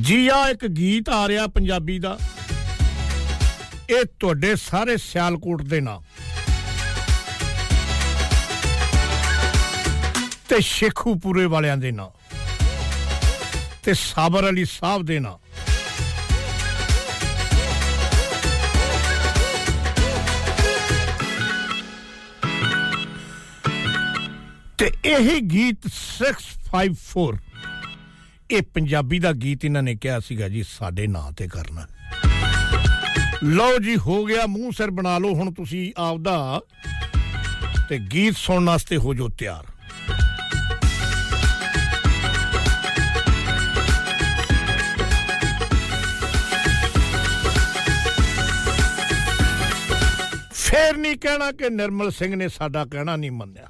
ਜੀ ਆ ਇੱਕ ਗੀਤ ਆ ਰਿਹਾ ਪੰਜਾਬੀ ਦਾ। ਇਹ ਤੁਹਾਡੇ ਸਾਰੇ ਸਿਆਲਕੋਟ ਦੇ ਨਾਂ। ਤੇ ਸ਼ੇਖੂਪੁਰੇ ਵਾਲਿਆਂ ਦੇ ਨਾਂ। ਤੇ ਸਾਬਰ ਅਲੀ ਸਾਹਿਬ ਦੇ ਨਾਂ। ਤੇ ਇਹ ਗੀਤ 654 ਇਹ ਪੰਜਾਬੀ ਦਾ ਗੀਤ ਇਹਨਾਂ ਨੇ ਕਿਹਾ ਸੀਗਾ ਜੀ, ਸਾਡੇ ਨਾਂ ਤੇ ਕਰਨਾ। ਲਓ ਜੀ, ਹੋ ਗਿਆ, ਮੂੰਹ ਸਿਰ ਬਣਾ ਲਓ, ਹੁਣ ਤੁਸੀਂ ਆਪਦਾ ਤੇ ਗੀਤ ਸੁਣਨ ਵਾਸਤੇ ਹੋ ਜੋ ਤਿਆਰ। ਫੇਰ ਨਹੀਂ ਕਹਿਣਾ ਕਿ ਨਿਰਮਲ ਸਿੰਘ ਨੇ ਸਾਡਾ ਕਹਿਣਾ ਨਹੀਂ ਮੰਨਿਆ।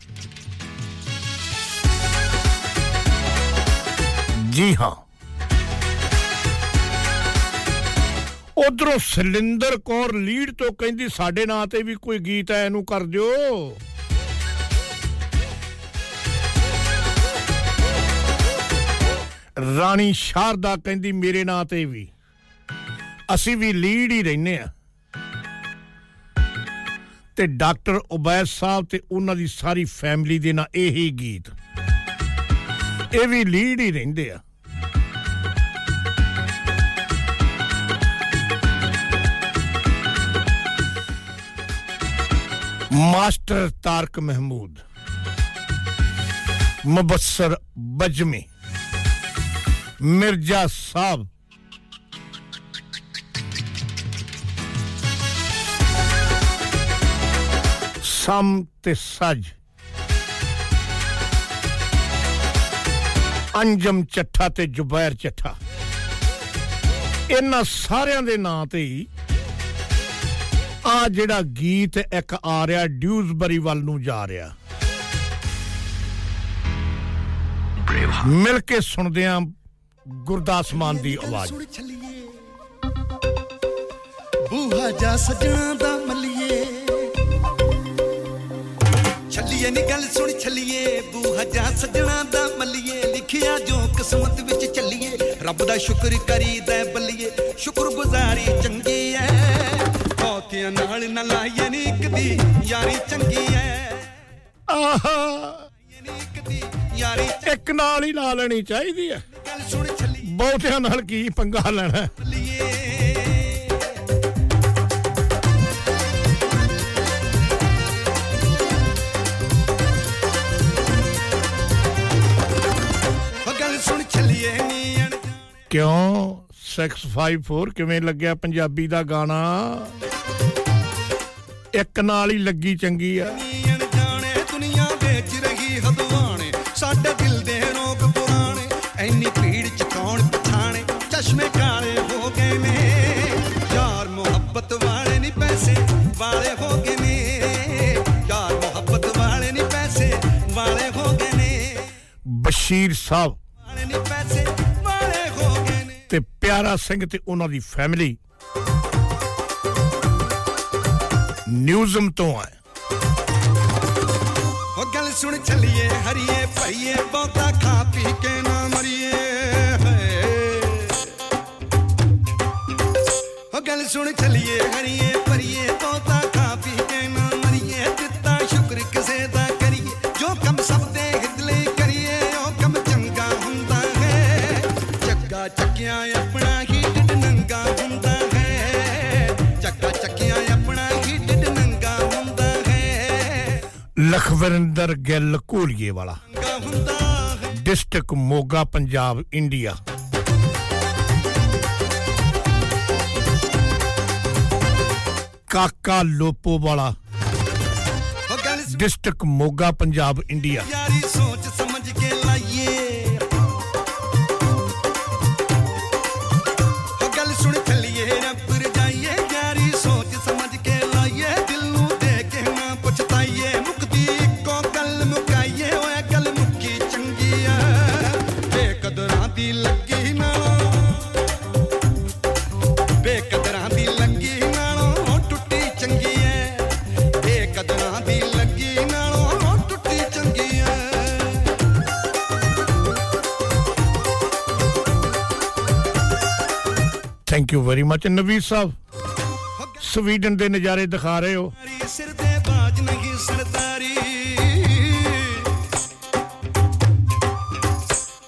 ਜੀ ਹਾਂ। ਉਧਰੋਂ ਸਲਿੰਦਰ ਕੌਰ ਲੀਡ ਤੋਂ ਕਹਿੰਦੀ, ਸਾਡੇ ਨਾਂ ਤੇ ਵੀ ਕੋਈ ਗੀਤ ਹੈ ਇਹਨੂੰ ਕਰ ਦਿਓ। ਰਾਣੀ ਸ਼ਾਰਦਾ ਕਹਿੰਦੀ, ਮੇਰੇ ਨਾਂ ਤੇ ਵੀ। ਅਸੀਂ ਵੀ ਲੀਡ ਹੀ ਰਹਿੰਨੇ ਆ ਤੇ ਡਾਕਟਰ ਉਬੈਦ ਸਾਹਿਬ ਤੇ ਉਹਨਾਂ ਦੀ ਸਾਰੀ ਫੈਮਿਲੀ ਦੇ ਨਾਲ ਇਹੀ ਗੀਤ। ਇਹ ਵੀ ਲੀਡ ਹੀ ਰਹਿੰਦੇ ਆ ਮਾਸਟਰ ਤਾਰਕ ਮਹਿਮੂਦ ਮੁਬਸਰ ਬਜਮੀ ਮਿਰਜ਼ਾ ਸਾਹਿਬ ਸਮ ਤੇ ਸਜ ਅੰਜਮ ਚੱਠਾ ਤੇ ਜੁਬੈਰ ਚੱਠਾ। ਇਹਨਾਂ ਸਾਰਿਆਂ ਦੇ ਨਾਂ ਤੇ ਹੀ ਆ ਜਿਹੜਾ ਗੀਤ ਇੱਕ ਆ ਰਿਹਾ, ਡਿਊਜ਼ਬਰੀ ਵੱਲ ਨੂੰ ਜਾ ਰਿਹਾ। ਮਿਲ ਕੇ ਸੁਣਦੇ ਆਂ ਗੁਰਦਾਸ ਮਾਨ ਦੀ ਆਵਾਜ਼। ਬੂਹਾ ਜਾ ਸਜਣਾ ਦਾ ਮੱਲੀਏ। ਛੱਲੀਏ ਨੀ ਗੱਲ ਸੁਣ ਛੱਲੀਏ। ਬੂਹਾ ਜਾ ਸਜਣਾ ਦਾ ਮੱਲੀਏ। ਲਿਖਿਆ ਜੋ ਕਿਸਮਤ ਵਿੱਚ ਚੱਲੀਏ। ਰੱਬ ਦਾ ਸ਼ੁਕਰ ਕਰੀਦਾ ਬੱਲੀਏ। ਸ਼ੁਕਰਗੁਜ਼ਾਰੀ ਚੰਗੀ ਐ। ਬਹੁਤਿਆਂ ਨਾਲ ਨਾ ਲਾਈਏ ਨੀ ਇੱਕ ਦੀ। ਯਾਰੀ ਚੰਗੀ ਐ। ਆਹਾ। ਇੱਕ ਨਾਲ ਹੀ ਲਾ ਲੈਣੀ ਚਾਹੀਦੀ ਛੱਲੀ। ਬਹੁਤਿਆਂ ਨਾਲ ਕੀ ਪੰਗਾ ਲੈਣਾ। ਕਿਉਂ 654 ਕਿਵੇਂ ਲੱਗਿਆ ਪੰਜਾਬੀ ਦਾ ਗਾਣਾ ਇੱਕ ਨਾਲ ਹੀ ਲੱਗੀ ਚੰਗੀ ਆ ਜਾਣੇ ਦੁਨੀਆ ਵੇਚ ਰਹੀ ਹਦਵਾਣੇ ਸਾਡੇ ਦਿਲ ਦੇ ਰੋਗ ਪੁਰਾਣੇ ਐਨੀ ਭੀੜ ਚ ਕੌਣ ਪਛਾਣੇ ਚਸ਼ਮੇ ਕਾਲੇ ਹੋ ਗਏ ਨੇ ਯਾਰ ਮੁਹੱਬਤ ਵਾਲੇ ਨਹੀਂ ਪੈਸੇ ਵਾਲੇ ਹੋ ਗਏ ਨੇ ਯਾਰ ਮੁਹੱਬਤ ਵਾਲੇ ਨਹੀਂ ਪੈਸੇ ਵਾਲੇ ਹੋ ਗਏ ਨੇ ਬਸ਼ੀਰ ਸਾਹਿਬ ਤੇ ਪਿਆਰਾ ਸਿੰਘ ਤੇ ਉਹਨਾਂ ਦੀ ਫੈਮਿਲੀ ਨਿਊਜ਼ਮ ਤੋਂ ਆਏ ਉਹ ਗੱਲ ਸੁਣ ਚੱਲੀਏ ਹਰੀਏ ਭਈਏ ਬਹੁਤਾ ਖਾ ਪੀ ਕੇ ਨਾ ਮਰੀਏ ਹਾਏ। ਉਹ ਗੱਲ ਸੁਣ ਚੱਲੀਏ ਹਰੀਏ ਭਰੀਏ ਬਹੁਤਾ ਲਖਵਿੰਦਰ ਗਿੱਲ ਘੋਲੀਏ ਵਾਲਾ ਡਿਸਟ੍ਰਿਕਟ ਮੋਗਾ ਪੰਜਾਬ ਇੰਡੀਆ ਕਾਕਾ ਲੋਪੋ ਵਾਲਾ ਉਹ ਗੱਲ ਡਿਸਟ੍ਰਿਕਟ ਮੋਗਾ ਪੰਜਾਬ ਇੰਡੀਆ ਯਾਰੀ ਸੋਚ very much Naveed sahib Sweden ਦੇ ਨਜ਼ਾਰੇ ਦਿਖਾ ਰਹੇ ਹੋ ਸਿਰ ਤੇ ਬਾਜ ਨਹੀਂ ਸਰਦਾਰੀ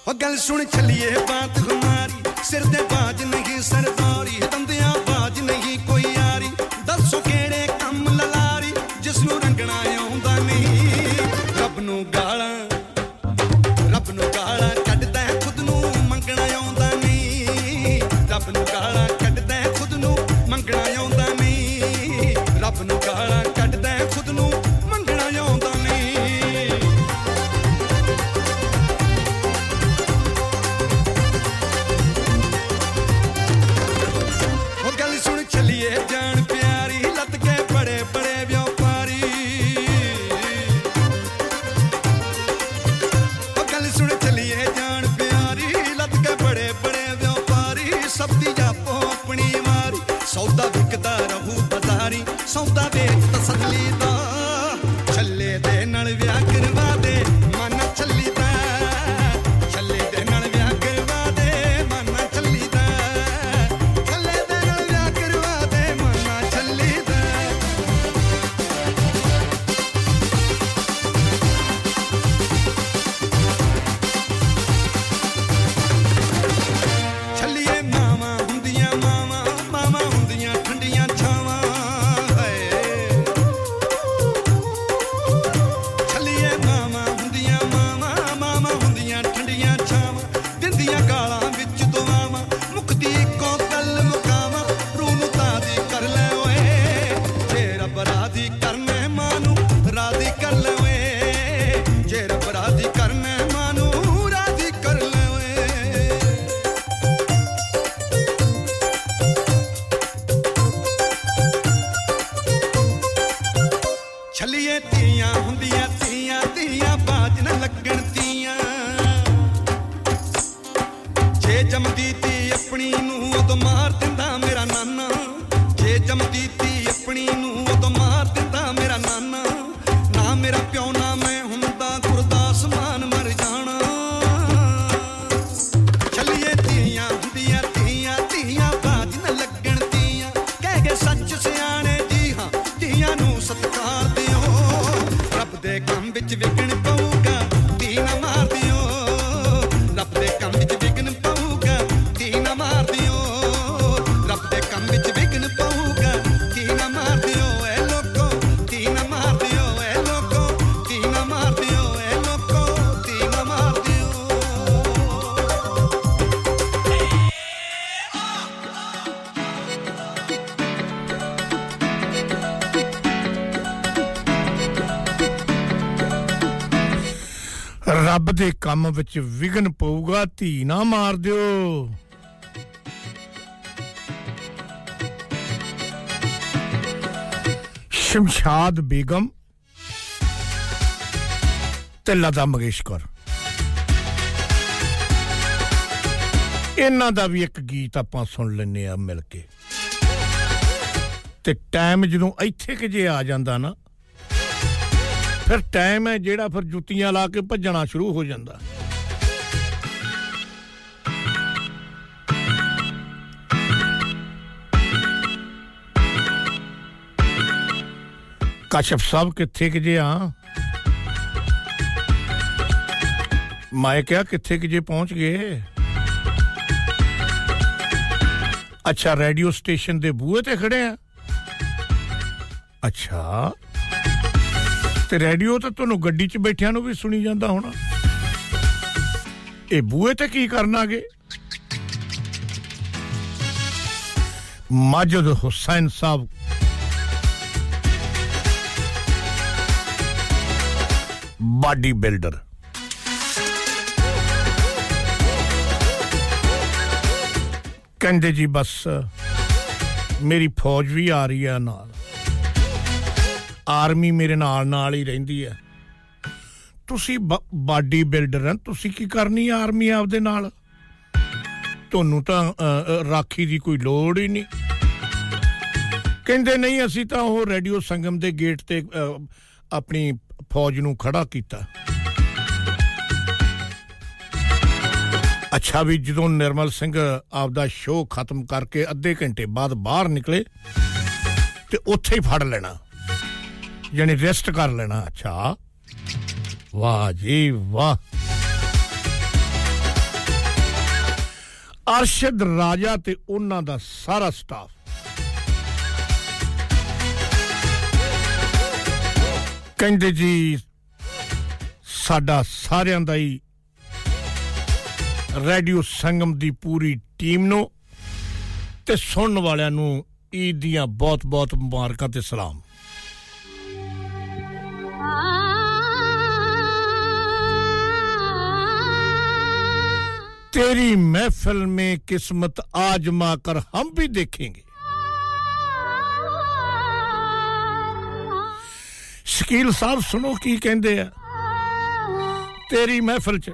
ਉਹ ਗੱਲ ਸੁਣ ਛੱਲੀਏ ਬਾਤ ਹਮਾਰੀ ਸਿਰ ਤੇ ਬਾਜ ਨਹੀਂ ਸਰਦਾਰੀ ਵਿੱਚ ਵਿਗਨ ਪਊਗਾ, ਧੀ ਨਾ ਮਾਰ ਦਿਓ। ਸ਼ਮਸ਼ਾਦ ਬੇਗਮ ਤੇ ਲਤਾ ਮੰਗੇਸ਼ਕਰ। ਇਹਨਾਂ ਦਾ ਵੀ ਇੱਕ ਗੀਤ ਆਪਾਂ ਸੁਣ ਲੈਨੇ ਆ ਮਿਲ ਕੇ। ਤੇ ਟਾਈਮ ਜਦੋਂ ਇੱਥੇ ਕਿ ਜੇ ਆ ਜਾਂਦਾ ਨਾ, ਫਿਰ ਟਾਈਮ ਹੈ ਜਿਹੜਾ ਫਿਰ ਜੁੱਤੀਆਂ ਲਾ ਕੇ ਭੱਜਣਾ ਸ਼ੁਰੂ ਹੋ ਜਾਂਦਾ। ਕਸ਼ਪ ਸਾਹਿਬ ਕਿੱਥੇ ਕਿ ਜੇ ਆ ਮੈਂ ਕਿਹਾ ਕਿੱਥੇ ਕਿ ਜੇ ਪਹੁੰਚ ਗਏ ਅੱਛਾ ਰੇਡੀਓ ਸਟੇਸ਼ਨ ਦੇ ਬੂਹੇ ਤੇ ਖੜੇ ਆ ਅੱਛਾ ਤੇ ਰੇਡੀਓ ਤਾਂ ਤੁਹਾਨੂੰ ਗੱਡੀ 'ਚ ਬੈਠਿਆਂ ਨੂੰ ਵੀ ਸੁਣੀ ਜਾਂਦਾ ਹੋਣਾ ਇਹ ਬੂਹੇ ਤੇ ਕੀ ਕਰਨ ਆਗੇ ਮਾਜਦ ਹੁਸੈਨ ਸਾਹਿਬ ਬਾਡੀ ਬਿਲਡਰ। ਕਹਿੰਦੇ ਜੀ ਬਸ ਮੇਰੀ ਫੌਜ ਵੀ ਆ ਰਹੀ ਆ ਨਾਲ। ਆਰਮੀ ਮੇਰੇ ਨਾਲ ਨਾਲ ਹੀ ਰਹਿੰਦੀ ਹੈ। ਤੁਸੀਂ ਬਾਡੀ ਬਿਲਡਰ ਹੈ ਤੁਸੀਂ ਕੀ ਕਰਨੀ ਆ ਆਰਮੀ ਆਪਦੇ ਨਾਲ? ਤੁਹਾਨੂੰ ਤਾਂ ਅ, ਅ, ਰਾਖੀ ਦੀ ਕੋਈ ਲੋੜ ਹੀ ਨਹੀਂ। ਕਹਿੰਦੇ ਨਹੀਂ ਅਸੀਂ ਤਾਂ ਉਹ ਰੇਡੀਓ ਸੰਗਮ ਦੇ ਗੇਟ ਤੇ ਅ, ਆਪਣੀ ਫੌਜ ਨੂੰ ਖੜਾ ਕੀਤਾ। ਅੱਛਾ ਵੀ ਜਦੋਂ ਨਿਰਮਲ ਸਿੰਘ ਆਪਦਾ ਸ਼ੋਅ ਖਤਮ ਕਰਕੇ ਅੱਧੇ ਘੰਟੇ ਬਾਅਦ ਬਾਹਰ ਨਿਕਲੇ ਤੇ ਉੱਥੇ ਹੀ ਫੜ ਲੈਣਾ। ਯਾਨੀ ਰੈਸਟ ਕਰ ਲੈਣਾ। ਅੱਛਾ। ਵਾਹ ਜੀ ਵਾਹ। ਅਰਸ਼ਦ ਰਾਜਾ ਤੇ ਉਹਨਾਂ ਦਾ ਸਾਰਾ ਸਟਾਫ ਕਹਿੰਦੇ ਜੀ ਸਾਡਾ ਸਾਰਿਆਂ ਦਾ ਹੀ ਰੇਡੀਓ ਸੰਗਮ ਦੀ ਪੂਰੀ ਟੀਮ ਨੂੰ ਤੇ ਸੁਣਨ ਵਾਲਿਆਂ ਨੂੰ ਈਦ ਦੀਆਂ ਬਹੁਤ-ਬਹੁਤ ਮੁਬਾਰਕਾਂ ਤੇ ਸਲਾਮ तेरी महफिल में किस्मत आजमा कर हम भी देखेंगे ਸ਼ਕੀਲ ਸਾਹਿਬ ਸੁਣੋ ਕੀ ਕਹਿੰਦੇ ਆ ਤੇਰੀ ਮਹਿਫਿਲ ਚ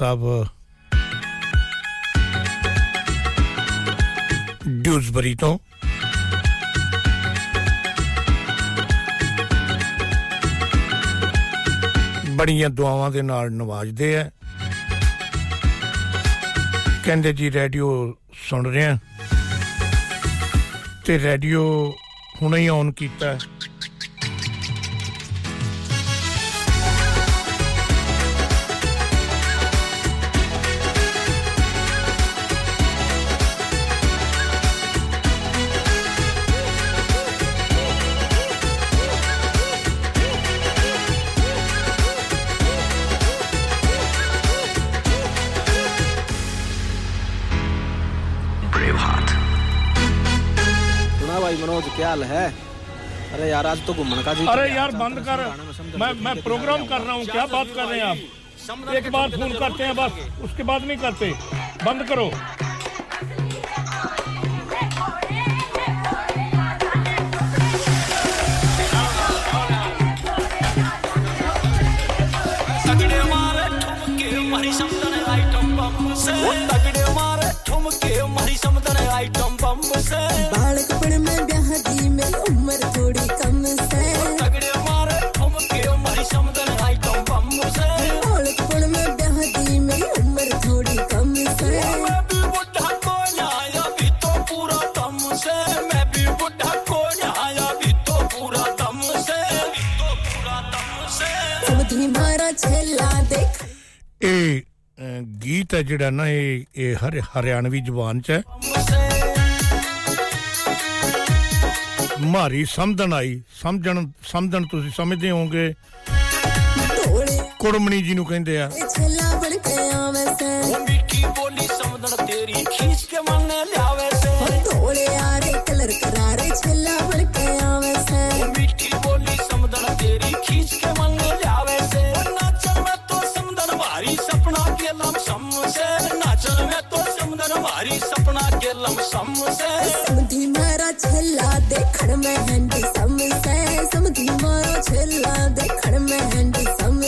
ਸਾਹਿਬ। ਡਿਊਜ਼ਬਰੀ ਤੋਂ। ਬੜੀਆਂ ਦੁਆਵਾਂ ਦੇ ਨਾਲ ਨਵਾਜਦੇ ਆ। ਕਹਿੰਦੇ ਜੀ ਰੇਡੀਓ ਸੁਣ ਰਹੇ ਆ। ਤੇ ਰੇਡੀਓ ਹੁਣੇ ਹੀ ਔਨ ਕੀਤਾ। क्या हाल है? अरे यार आज तो घूमने का जी अरे यार बंद कर। मैं मैं प्रोग्राम कर रहा हूँ क्या बात कर रहे हैं आप? एक बार फ़ोन करते हैं बस उसके बाद नहीं करते। बंद करो। ਜਿਹੜਾ ਨਾ ਇਹ ਇਹ ਹਰਿਆਣਵੀ ਜ਼ੁਬਾਨ 'ਚ ਹੈ ਮਾਰੀ ਸਮਝਣ ਆਈ ਸਮਝਣ ਸਮਝਣ ਤੁਸੀਂ ਸਮਝਦੇ ਹੋਵੋਗੇ ਕੁੜਮਣੀ ਜੀ ਨੂੰ ਕਹਿੰਦੇ ਆ ਛੱਲਾ ਬਣ ਕੇ ਆਵੇਂ ਸੈਂ ਬੋਲੀ ਸਮਝਣ ਤੇਰੀ ਖੀਚ ਕੇ ਮੰਨ ਲਿਆ छेला देखण में हैंडी, सम से समधी मारा छेला देखण में हैंडी, सम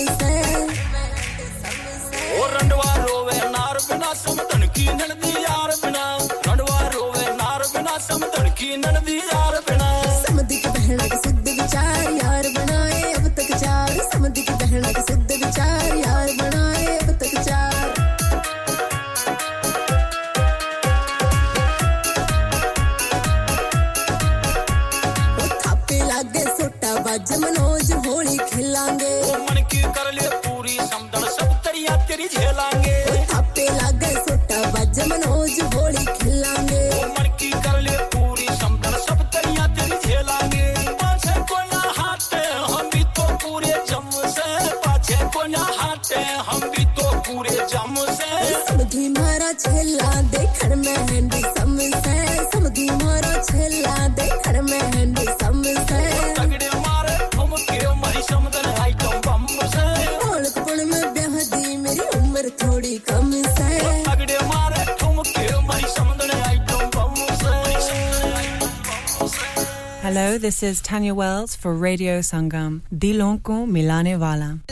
ओ रंडवा रोवे नार बिना समदन की ननदी यार बिना। रोवे नार बिना समदन की ननदी यार This is Tanya Wells for Radio Sangam. Dilon ko milane wala.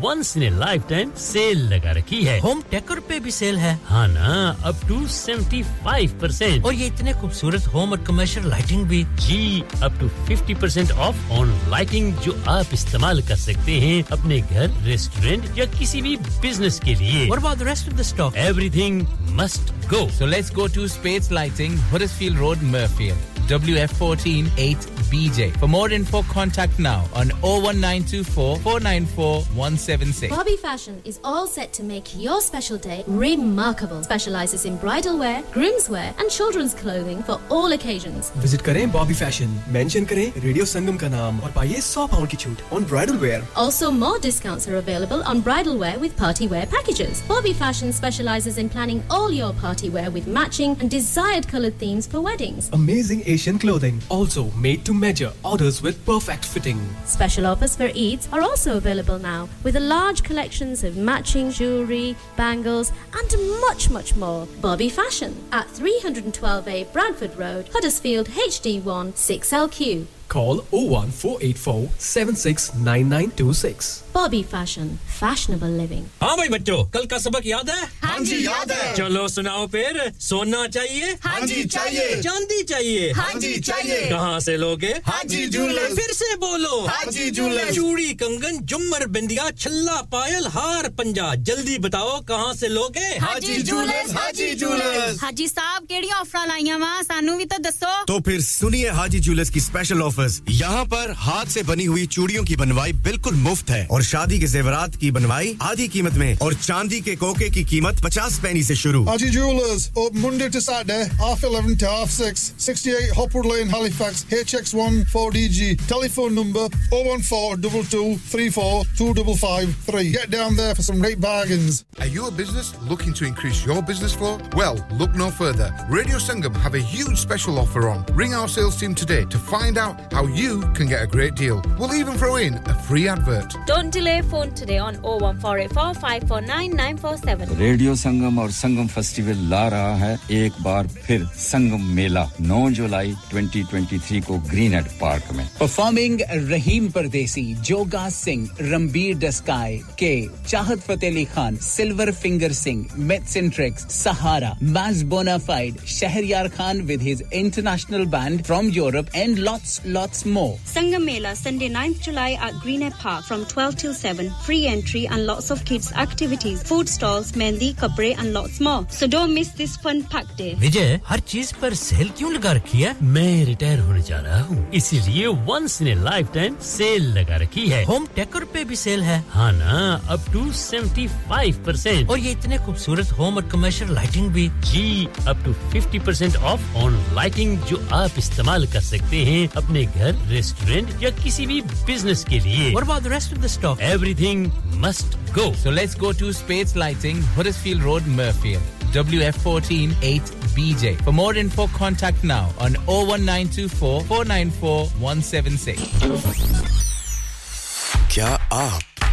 once in a lifetime sale लगा रखी है। होम टेकर पे भी सेल है। हाँ ना अप टू 75 परसेंट और ये इतने खूबसूरत होम और कमर्शियल लाइटिंग भी। जी up to 50 percent off on lighting जो आप इस्तेमाल कर सकते हैं अपने घर रेस्टोरेंट या किसी भी बिज़नेस के लिए। और about the rest of the stock everything must go. So let's go to Spades Lighting, Huddersfield Road, Murfield. WF14 8 BJ. For more info, contact now on 01924 494 176. Bobby Fashion is all set to make your special day remarkable. Specializes in bridal wear, groom's wear, and children's clothing for all occasions. Visit करें Bobby fashion mention करें radio संगम का नाम और पाइए 100 pound की छूट on bridal wear Also, more discounts are available on bridal wear with party wear packages. Bobby Fashion specializes in planning all your party wear with matching and desired colored themes for weddings. Amazing Asian clothing, also made to measure, orders with perfect fitting. Special offers for Eids are also available now with a large collections of matching jewellery, bangles, and much, much more. Bobby Fashion at 312A Bradford Road, Huddersfield HD1 6LQ. Call 01484 769926. Bobby Fashion, fashionable living. हाँ भाई बच्चों कल का सबक याद है हाँ जी, याद है। चलो सुनाओ फिर सोना चाहिए हाँ जी, चाहिए। चांदी चाहिए हाँ जी, चाहिए। कहाँ से लोगे हाजी जूलर्स। फिर से बोलो हाजी जूलर्स। चूड़ी कंगन जुमर बिंदिया छल्ला पायल हार पंजा जल्दी बताओ कहाँ से लोगे हाजी जूलर्स, हाजी जूलर्स। हाजी साहब केड़ी ऑफ़र लाईया वा सानू भी तो दसो तो फिर सुनिए हाजी ज्वेलर्स की स्पेशल ऑफर्स यहाँ पर हाथ से बनी हुई चूड़ियों की बनवाई बिल्कुल मुफ़्त है और शादी के जेवरात की बनवाई आधी कीमत में और चांदी के कोके की कीमत पचास पैनी से शुरू Haji Jewelers, open Monday to Saturday, half 11 to half 6, 68 Hopwood Lane, Halifax, HX1 4DG. Telephone number 01422 34 2553. Get down there for some great bargains. Are you a business looking to increase your business flow? Well, look no further. Radio Sangam have a huge special offer on. Ring our sales team today to find out how you can get a great deal. We'll even throw in a free advert. Don't delay phone today on 01484 549 947. Radio Sangam और संगम festival ला रहा है एक बार फिर संगम मेला 9 जुलाई 2023 को Greenhead park में Performing Raheem Pardesi, Joga Singh, Rambir Daskai, K, Chahat Fateh Ali Khan, Silver Finger Singh, Myths and Tricks, Sahara, Maz Bonafide, Shahryar Khan with his international band from Europe and lots, more. Sangam Mela, Sunday 9th July at Greenhead Park from 12 till 7. Free entry and lots of kids' activities, food stalls, mehndi, kapre and lots more. So don't miss this fun packed day. विजय हर चीज़ पर cell क्यों लगा रखी है मैं retire होने जा रहा हूँ इसीलिए once in a lifetime sale लगा रखी है होम टेकर पे भी सेल है हाँ ना अप टू 75 परसेंट और ये इतने खूबसूरत होम और कमर्शियल लाइटिंग भी जी up to 50 percent off on lighting जो आप इस्तेमाल कर सकते हैं अपने घर रेस्टोरेंट या किसी भी बिजनेस के लिए और about the rest of the stock everything must go. So let's go to Spades Lighting, Huddersfield Road, Murfield, WF14 8BJ. For more info, contact now on 01924 494 176. क्या आप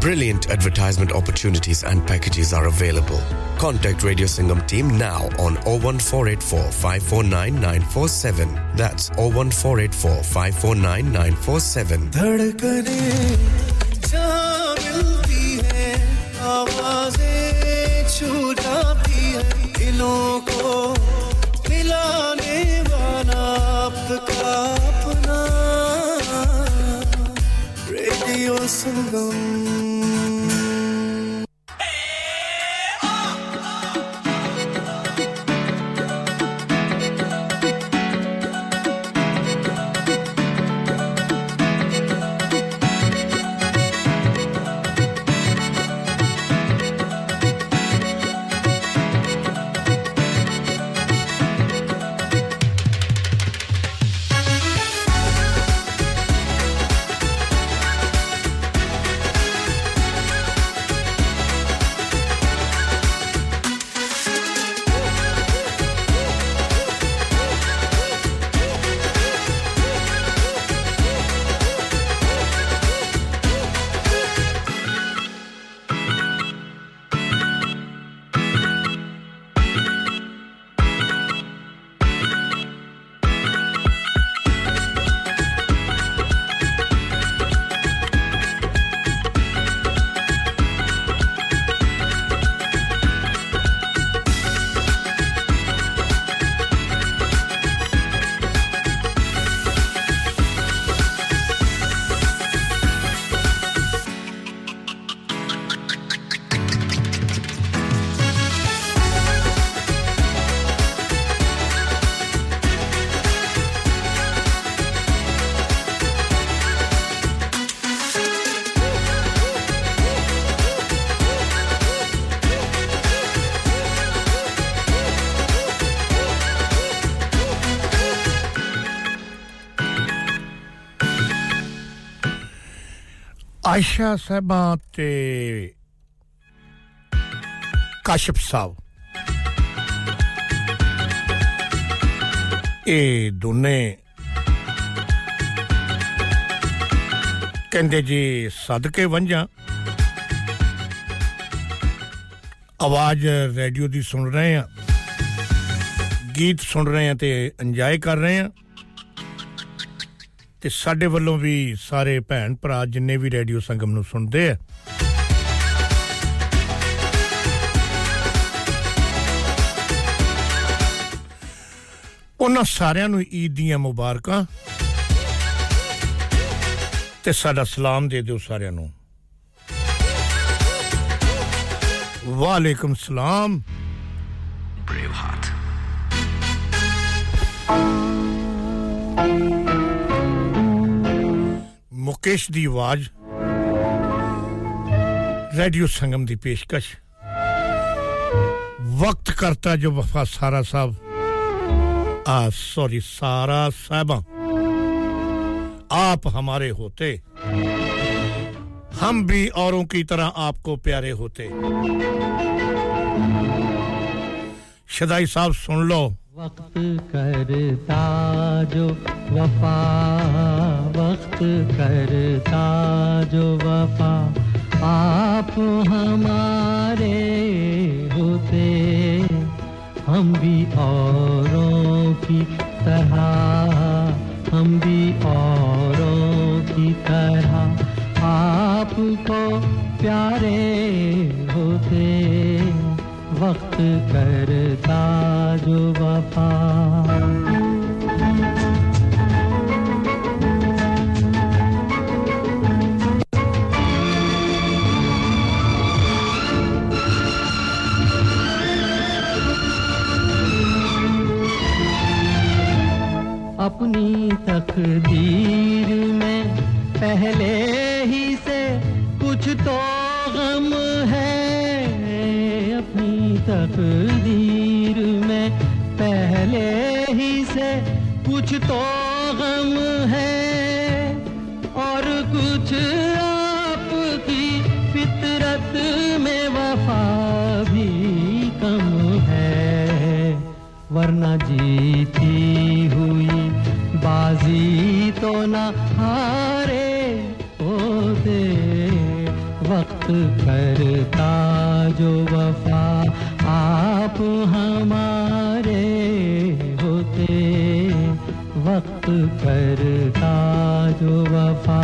Brilliant advertisement opportunities and packages are available. Contact Radio Singham team now on 01484 549 947. That's 01484 549 947. आवाजें छू जाती है दिलों को मिलाने वाला आपका अपना रेडियो संगम ਆਇਸ਼ਾ ਸਾਹਿਬਾ ਤੇ ਕਾਸ਼ਪ ਸਾਹਿਬ। ਇਹ ਦੋਨੇ ਕਹਿੰਦੇ ਜੀ, ਸਦਕੇ ਵੰਜਾਂ ਆਵਾਜ਼ ਰੇਡੀਓ ਦੀ ਸੁਣ ਰਹੇ ਆ ਗੀਤ ਸੁਣ ਰਹੇ ਆ ਤੇ ਇੰਜੋਏ ਕਰ ਰਹੇ ਆ ਤੇ ਸਾਡੇ ਵੱਲੋਂ ਵੀ ਸਾਰੇ ਭੈਣ ਭਰਾ ਜਿੰਨੇ ਵੀ ਰੇਡੀਓ ਸੰਗਮ ਨੂੰ ਸੁਣਦੇ ਆ। ਉਹਨਾਂ ਸਾਰਿਆਂ ਨੂੰ ਈਦ ਦੀਆਂ ਮੁਬਾਰਕਾਂ ਤੇ ਸਾਡਾ ਸਲਾਮ ਦੇ ਦਿਓ ਸਾਰਿਆਂ ਨੂੰ। ਵਾਲੇਕਮ ਸਲਾਮ। Braveheart. ਮੁਕੇਸ਼ ਦੀ ਆਵਾਜ਼ रेडियो संगम ਦੀ ਪੇਸ਼ਕਸ਼ वक्त करता जो वफा सारा साहब आ सॉरी सारा साहबा आप हमारे होते हम भी औरों की तरह आपको प्यारे होते शदाई साहब सुन लो वक्त करता जो वफा वक्त करता जो वफा आप हमारे होते। हम भी औरों की तरह, हम भी औरों की तरह आपको प्यारे होते। वक्त करता जो वफा। अपनी तकदीर में पहले ही से कुछ तो गम है। अपनी तकदीर में पहले ही से कुछ तो गम है। और कुछ आपकी फितरत में वफा भी कम है। वरना जीती तो न हारे होते वक्त करता जो वफा आप हमारे होते। वक्त करता जो वफा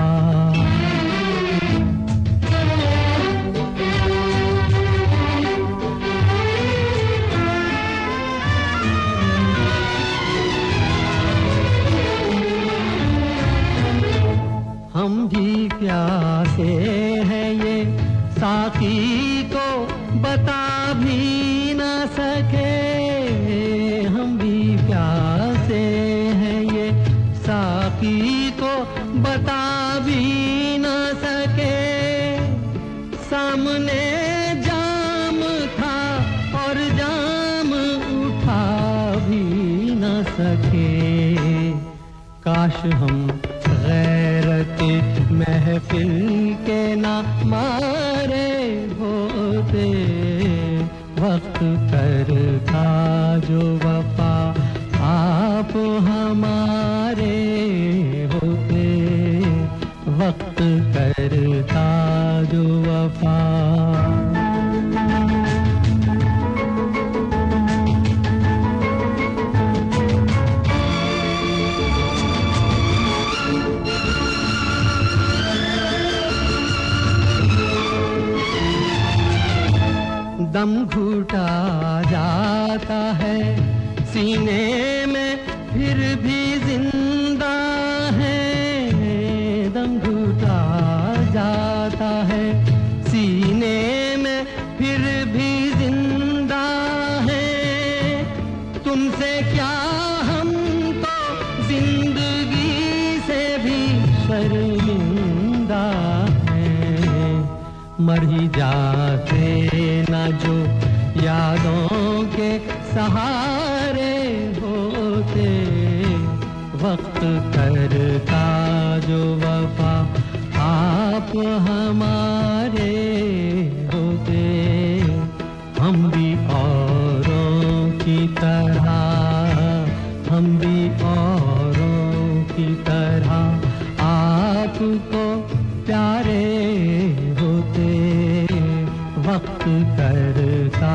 प्यासे हैं ये। साकी को बता भी न सके। हम भी प्यासे हैं ये। साकी को बता भी न सके। सामने जाम था और जाम उठा भी न सके। काश हम महफिल के ना मारे होते वक्त करता जो वफा आप हमारे होते। वक्त करता जो वफा। दम घुटा जाता है। सीने ही जाते न जो यादों के सहारे होते। वक्त करता जो वफा आप हमारे करता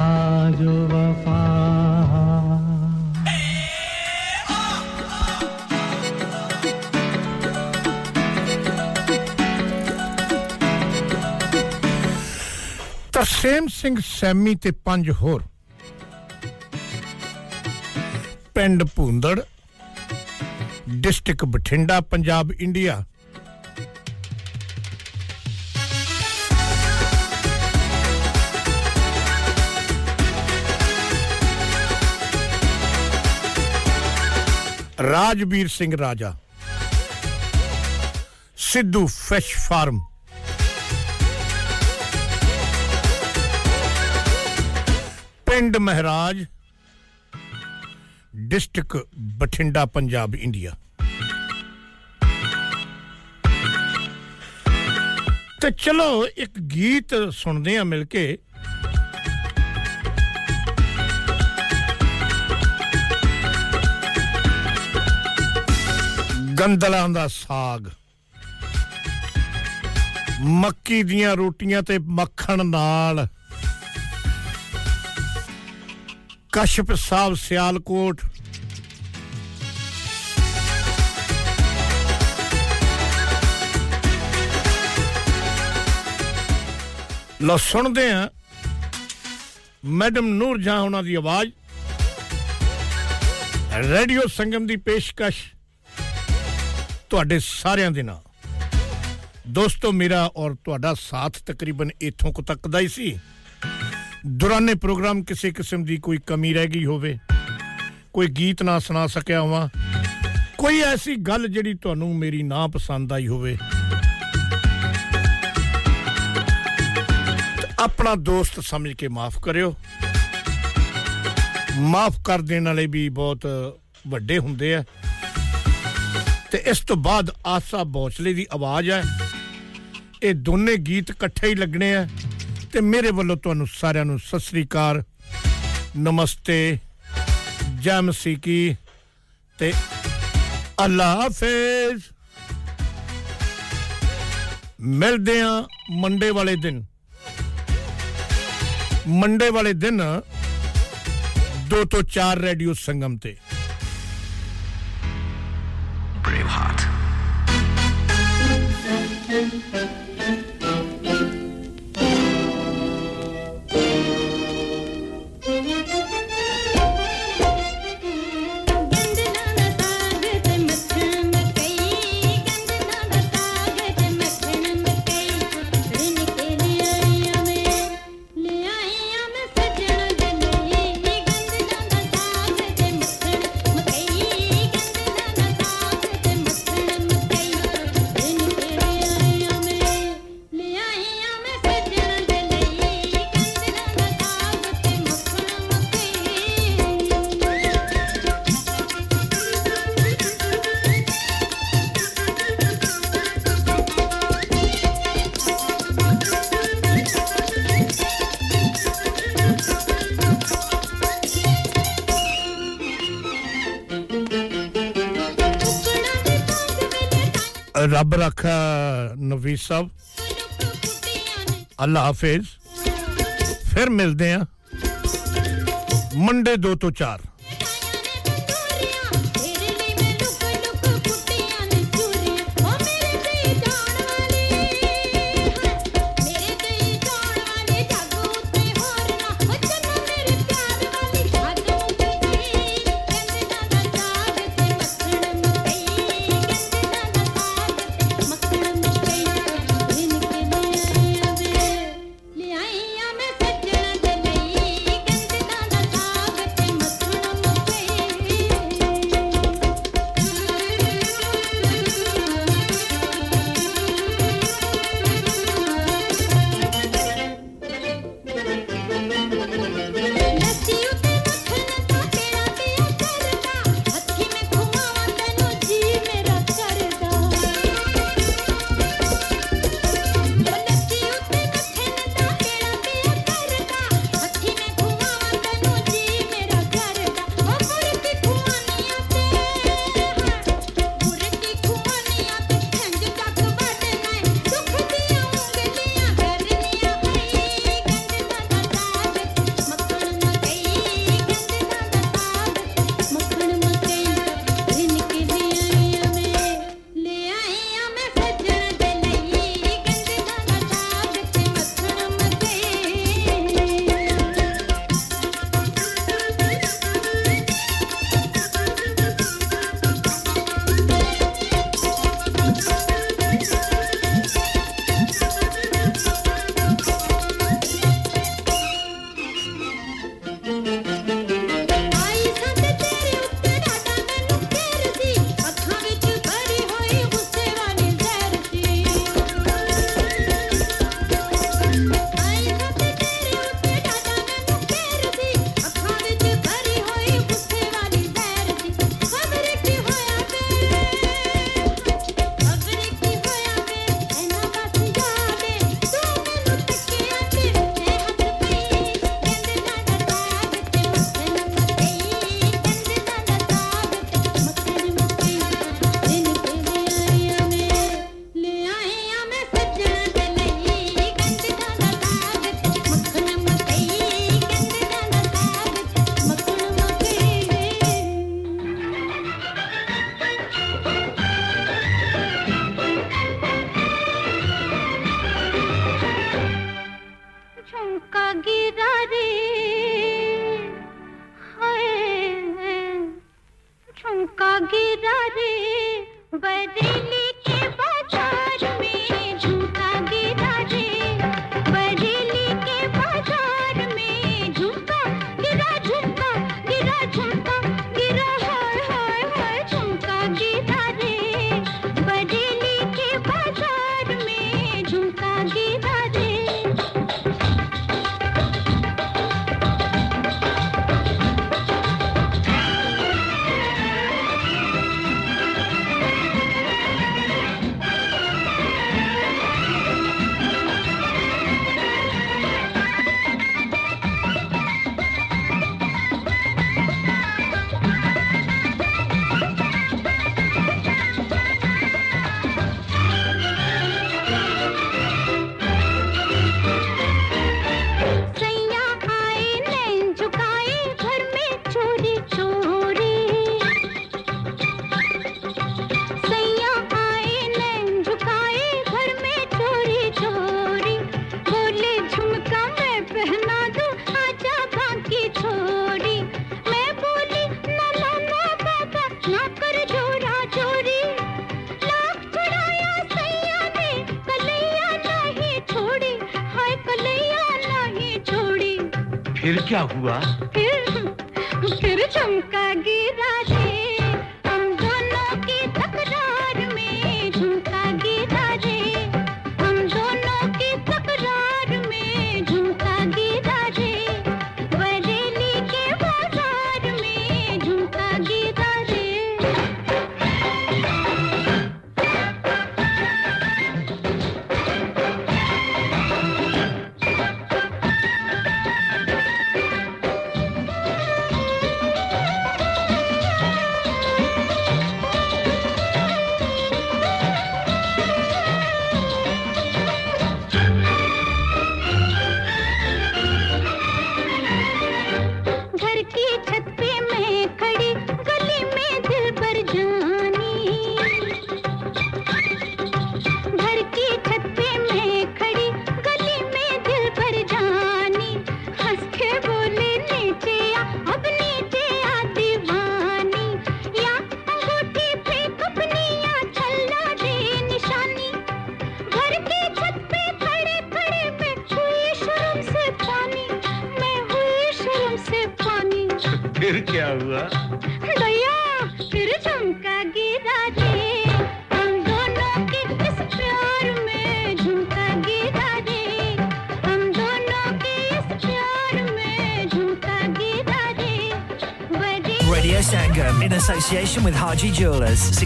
जो वफा ਤਰਸੇਮ ਸਿੰਘ ਸੈਮੀ ਤੇ ਪੰਜ ਹੋਰ ਪਿੰਡ Bhundar district Bathinda Punjab India Rajveer Singh Raja, Sidhu fish farm, ਪਿੰਡ ਮਹਾਰਾਜ, ਡਿਸਟ੍ਰਿਕਟ ਬਠਿੰਡਾ, ਪੰਜਾਬ, ਇੰਡੀਆ। ਤੇ ਚਲੋ, ਇੱਕ ਗੀਤ ਸੁਣਦੇ ਆ ਮਿਲ ਕੇ। ਗੰਦਲਾਂ ਦਾ ਸਾਗ ਮੱਕੀ ਦੀਆਂ ਰੋਟੀਆਂ ਤੇ ਮੱਖਣ ਨਾਲ ਕਸ਼ਪ ਸਾਹਿਬ ਸਿਆਲਕੋਟ ਲੋ ਸੁਣਦੇ ਆ ਮੈਡਮ ਨੂਰ ਜਹਾਂ ਉਹਨਾਂ ਦੀ ਆਵਾਜ਼ ਰੇਡੀਓ ਸੰਗਮ ਦੀ ਪੇਸ਼ਕਸ਼ ਤੁਹਾਡੇ ਸਾਰਿਆਂ ਦੇ ਨਾਲ। ਦੋਸਤੋ, ਮੇਰਾ ਔਰ ਤੁਹਾਡਾ ਸਾਥ ਤਕਰੀਬਨ ਇਥੋਂ ਕੁ ਤੱਕ ਦਾ ਹੀ ਸੀ। ਦੌਰਾਨੇ ਪ੍ਰੋਗਰਾਮ ਕਿਸੇ ਕਿਸਮ ਦੀ ਕੋਈ ਕਮੀ ਰਹਿ ਗਈ ਹੋਵੇ, ਕੋਈ ਗੀਤ ਨਾ ਸੁਣਾ ਸਕਿਆ ਹੋਵਾਂ, ਕੋਈ ਐਸੀ ਗੱਲ ਜਿਹੜੀ ਤੁਹਾਨੂੰ ਮੇਰੀ ਨਾ ਪਸੰਦ ਆਈ ਹੋਵੇ। ਤਾਂ ਆਪਣਾ ਦੋਸਤ ਸਮਝ ਕੇ ਮਾਫ ਕਰਿਓ। ਮਾਫ ਕਰ ਦੇਣ ਵਾਲੇ ਵੀ ਬਹੁਤ ਵੱਡੇ ਹੁੰਦੇ ਆ। ਤੇ ਇਸ ਤੋਂ ਬਾਅਦ ਆਸਾ ਬੌਚਲੇ ਦੀ ਆਵਾਜ਼ ਹੈ। ਇਹ ਦੋਨੇ ਗੀਤ ਇਕੱਠੇ ਹੀ ਲੱਗਣੇ ਆ ਤੇ ਮੇਰੇ ਵੱਲੋਂ ਤੁਹਾਨੂੰ ਸਾਰਿਆਂ ਨੂੰ ਸਤਿ ਸ੍ਰੀ ਅਕਾਲ। ਨਮਸਤੇ। ਜੈ ਮਸੀਹ ਕੀ ਤੇ ਅੱਲਾ ਹਾਫਿਜ਼। ਮਿਲਦੇ ਆ ਮੰਡੇ ਵਾਲੇ ਦਿਨ। ਮੰਡੇ ਵਾਲੇ ਦਿਨ 2 ਤੋਂ 4 ਰੇਡੀਓ ਸੰਗਮ ਤੇ। अल्लाह हाफिज। फिर मिलते हैं। मंडे दो तो चार। क्या हुआ?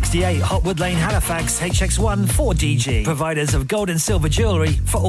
68 Hotwood Lane, Halifax, HX1 4DG. Providers of gold and silver jewellery for all